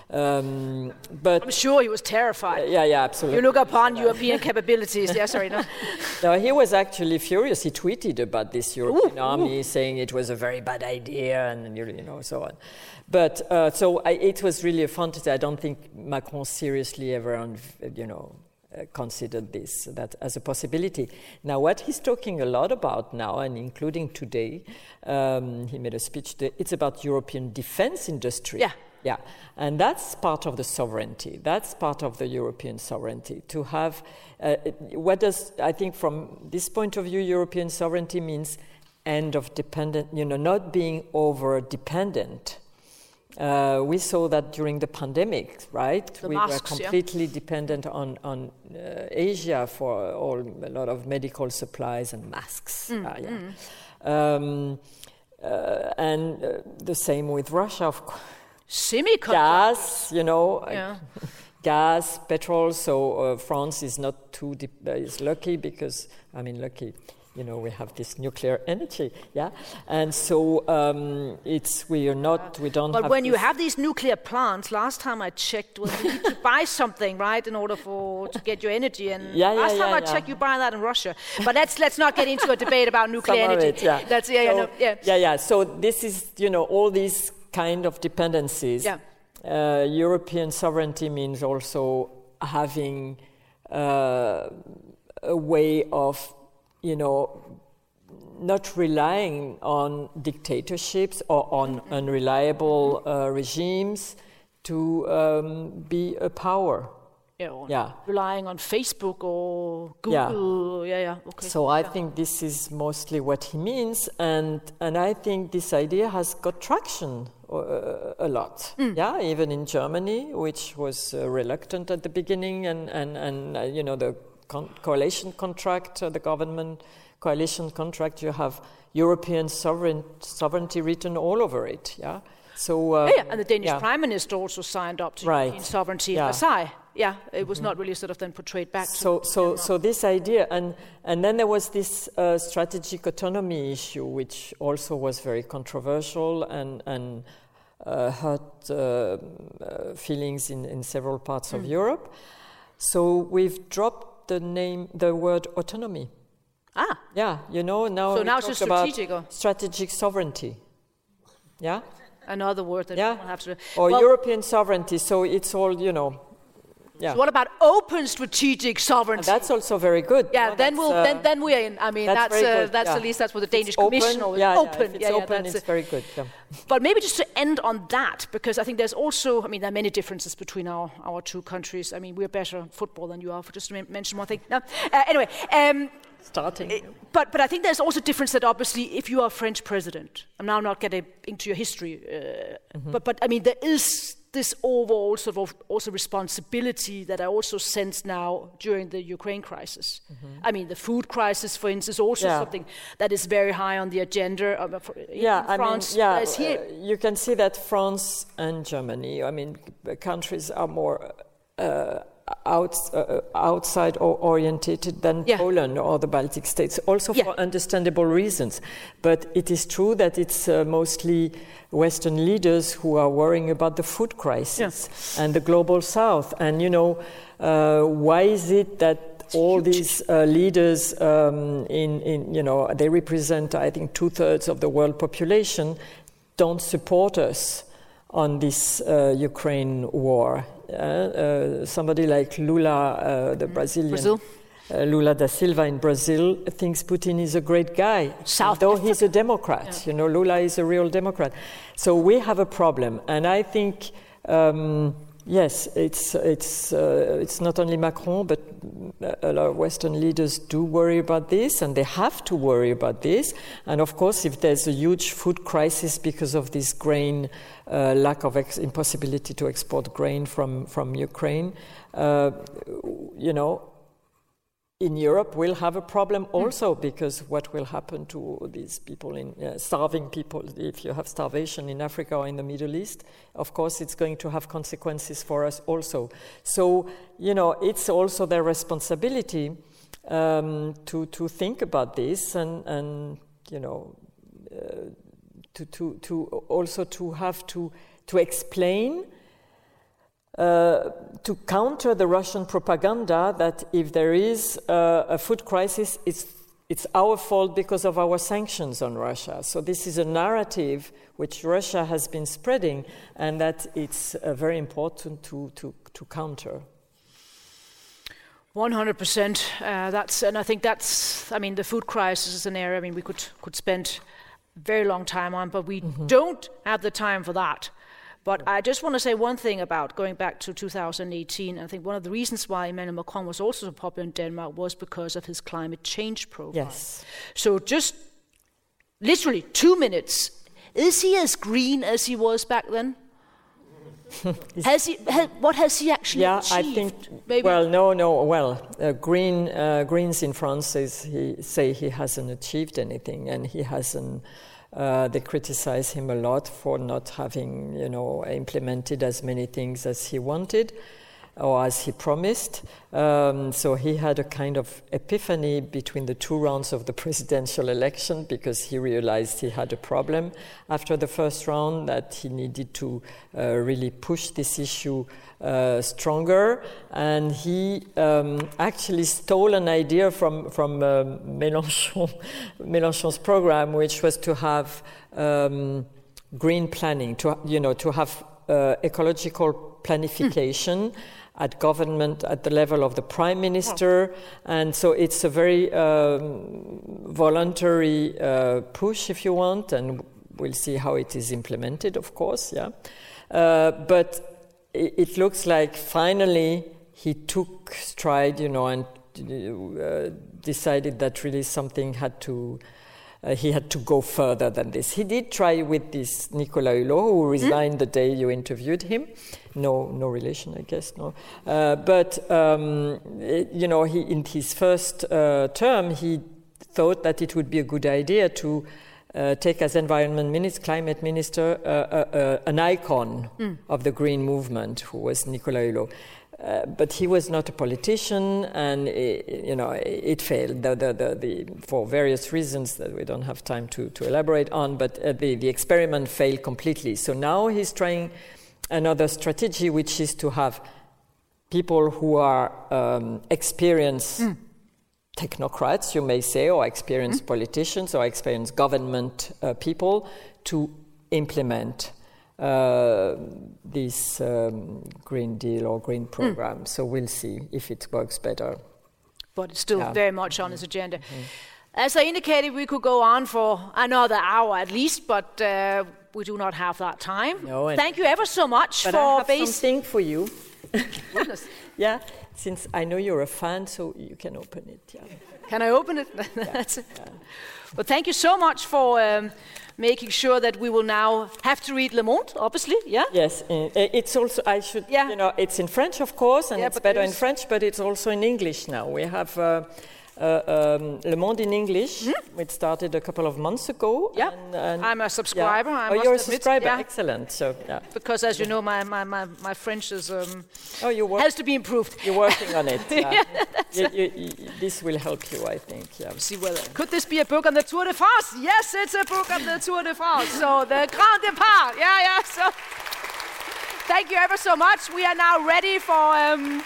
um, but I'm sure he was terrified. yeah, yeah, absolutely. You look upon European capabilities. Yeah, sorry, no. No, he was actually furious. He tweeted about this European army, saying it was a very bad idea, and you know so on. But uh, so I, it was really a fantasy. I don't think Macron seriously ever, you know, considered this that as a possibility. Now, what he's talking a lot about now, and including today, um, he made a speech. It's about European defense industry. Yeah. Yeah, and that's part of the sovereignty. That's part of the European sovereignty. To have, uh, what does, I think from this point of view, European sovereignty means end of dependent, you know, not being over dependent. Uh, we saw that during the pandemic, right? The we masks, were yeah. completely dependent on, on uh, Asia for all, a lot of medical supplies and masks. Mm, Uh, yeah. Um, uh, and uh, the same with Russia, of course gas, you know, Yeah. gas, petrol. So uh, France is not too uh, is lucky because I mean lucky. You know, we have this nuclear energy, yeah, and so um, it's we are not we don't. But have when you have these nuclear plants, last time I checked, well, you need to buy something, right, in order for to get your energy. And Yeah, yeah, last time yeah, I yeah. checked, you buy that in Russia. But let's let's not get into a debate about nuclear some energy. it, yeah. That's yeah, yeah, no, yeah. yeah, yeah. So this is you know all these kind of dependencies. Yeah. Uh, European sovereignty means also having uh, a way of you know not relying on dictatorships or on unreliable uh, regimes to um, be a power. Yeah, Yeah. Relying on Facebook or Google. Yeah, yeah. Okay. So I think this is mostly what he means, and and I think this idea has got traction uh, a lot. Yeah, even in Germany, which was uh, reluctant at the beginning, and and and uh, you know the con- coalition contract, uh, the government coalition contract, you have European sovereign sovereignty written all over it. Yeah. So uh, yeah, and the Danish yeah. prime minister also signed up to Right. European sovereignty Yeah. at Versailles. Yeah, it was not really sort of then portrayed back. to So, so, so this idea, and and then there was this uh, strategic autonomy issue, which also was very controversial and and uh, hurt uh, uh, feelings in, in several parts of Europe. So we've dropped the name, the word autonomy. ah, Yeah, you know now. So now it's just about strategic or- strategic sovereignty. Yeah, another word that Yeah. we have to. or Well, European sovereignty. So it's all you know. Yeah, so what about open strategic and sovereignty? that's also very good. yeah, No, then we'll uh, then then we're in. I mean, That's that's uh, that's yeah. at least that's what the Danish It's Commission open, always yeah, yeah, open. If it's yeah, yeah, open, that's it's it. very good. Yeah. But maybe just to end on that, because I think there's also, I mean, there are many differences between our, our two countries. I mean, we're better at football than you are, for just to men- mention one thing. No. Uh, anyway, um, Starting. but, but I think there's also a difference that obviously, if you are a French president, I'm now not getting into your history, uh, but, but I mean, there is this overall sort of also responsibility that I also sense now during the Ukraine crisis. I mean, the food crisis, for instance, also Yeah. something that is very high on the agenda of, for, yeah, France. Mean, yeah, here, uh, you can see that France and Germany, I mean, the countries are more uh, out, uh, outside or orientated than Yeah. Poland or the Baltic states, also Yeah. for understandable reasons. But it is true that it's uh, mostly Western leaders who are worrying about the food crisis and the global south. And, you know, uh, why is it that all these uh, leaders um, in, in, you know, they represent, I think, two thirds of the world population, don't support us on this uh, Ukraine war. Uh, somebody like Lula, uh, the Brazilian, Brazil. uh, Lula da Silva in Brazil, thinks Putin is a great guy, South though he's a Democrat. You know, Lula is a real Democrat. So we have a problem, and I think. Um, Yes, it's, it's, uh, it's not only Macron, but a lot of Western leaders do worry about this, and they have to worry about this. And of course, if there's a huge food crisis because of this grain, uh, lack of ex- impossibility to export grain from, from Ukraine, uh, you know, in Europe we'll have a problem also because what will happen to these people in uh, starving people if you have starvation in Africa or in the Middle East of course it's going to have consequences for us also. So you know it's also their responsibility um, to to think about this and and you know uh, to to to also to have to to explain uh, to counter the Russian propaganda that if there is uh, a food crisis, it's, it's our fault because of our sanctions on Russia. So, this is a narrative which Russia has been spreading, and that it's uh, very important to, to, to counter. 100%. Uh, that's, and I think that's, I mean, the food crisis is an area, I mean, we could, could spend a very long time on, but we don't have the time for that. But I just want to say one thing about going back to 2018. I think one of the reasons why Emmanuel Macron was also so popular in Denmark was because of his climate change program. Yes. So just literally two minutes. Is he as green as he was back then? has he? Ha, what has he actually Yeah, achieved? I think. Maybe Well, no, no. Well, uh, Green uh, Greens in France says he say he hasn't achieved anything, and he hasn't. Uh, they criticize him a lot for not having, you know, implemented as many things as he wanted or as he promised. Um, so he had a kind of epiphany between the two rounds of the presidential election because he realized he had a problem after the first round that he needed to uh, really push this issue uh, stronger. And he um, actually stole an idea from, from uh, Mélenchon, Mélenchon's program, which was to have um, green planning, to, you know, to have uh, ecological planification at government at the level of the prime minister. And so it's a very um, voluntary uh, push if you want and we'll see how it is implemented of course yeah. Uh, but it, it, looks like finally he took stride you know and uh, decided that really something had to uh, he had to go further than this. He did try with this Nicolas Hulot, who resigned mm. the day you interviewed him. No, no relation, I guess. No, uh, but um, it, you know, he in his first uh, term, he thought that it would be a good idea to uh, take as environment minister, climate minister, uh, uh, an icon mm. of the green movement, who was Nicolas Hulot. Uh, but he was not a politician, and it, you know it, it failed the, the, the, for various reasons that we don't have time to, to elaborate on. But uh, the, the experiment failed completely. So now he's trying another strategy, which is to have people who are um, experienced mm. technocrats, you may say, or experienced mm. politicians, or experienced government uh, people to implement this um, Green Deal or Green Program. Mm. So we'll see if it works better. But it's still yeah. very much on his agenda. Mm-hmm. As I indicated, we could go on for another hour at least, but uh, we do not have that time. No, Thank you ever so much but for I have base- something for you. yeah, since I know you're a fan, so you can open it. Yeah. Can I open it? That's it. Yeah. Well, thank you so much for. Um, making sure that we will now have to read Le Monde, obviously, yeah? Yes, it's also, I should, yeah. you know, it's in French, of course, and yeah, it's better in French, but it's also in English now. We have uh, Uh, um, Le Monde in English. Mm? It started a couple of months ago. Yeah, and, and I'm a subscriber. Yeah. I oh, you're admit. a subscriber. Yeah. Excellent. So yeah. Because as you know, my my, my, my French is um, oh, you work- has to be improved. You're working on it. yeah. you, you, you, this will help you, I think. Yeah. See whether could this be a book on the Tour de France? Yes, it's a book on the Tour de France. So the Grand Départ. Yeah, yeah. So thank you ever so much. We are now ready for. Um,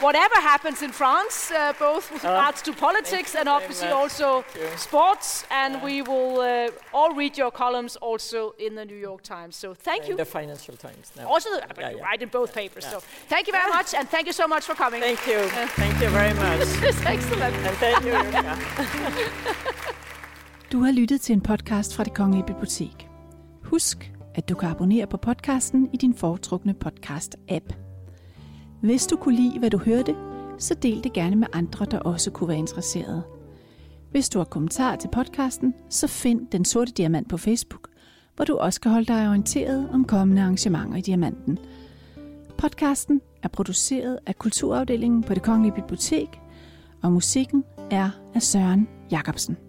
whatever happens in France, uh, both with regards to politics and obviously also sports. And yeah. we will uh, all read your columns also in the New York Times. So thank in you. The Financial Times. Now. Also, the, yeah, you write in both papers. So thank you very much, and thank you so much for coming. Thank you. thank you very much. It's excellent. And thank you, Jutta. Du har lyttet til en podcast fra Det Kongelige Bibliotek. Husk, at du kan abonnere på podcasten i din foretrukne podcast-app. Hvis du kunne lide, hvad du hørte, så del det gerne med andre, der også kunne være interesserede. Hvis du har kommentarer til podcasten, så find Den Sorte Diamant på Facebook, hvor du også kan holde dig orienteret om kommende arrangementer i Diamanten. Podcasten er produceret af Kulturafdelingen på Det Kongelige Bibliotek, og musikken er af Søren Jacobsen.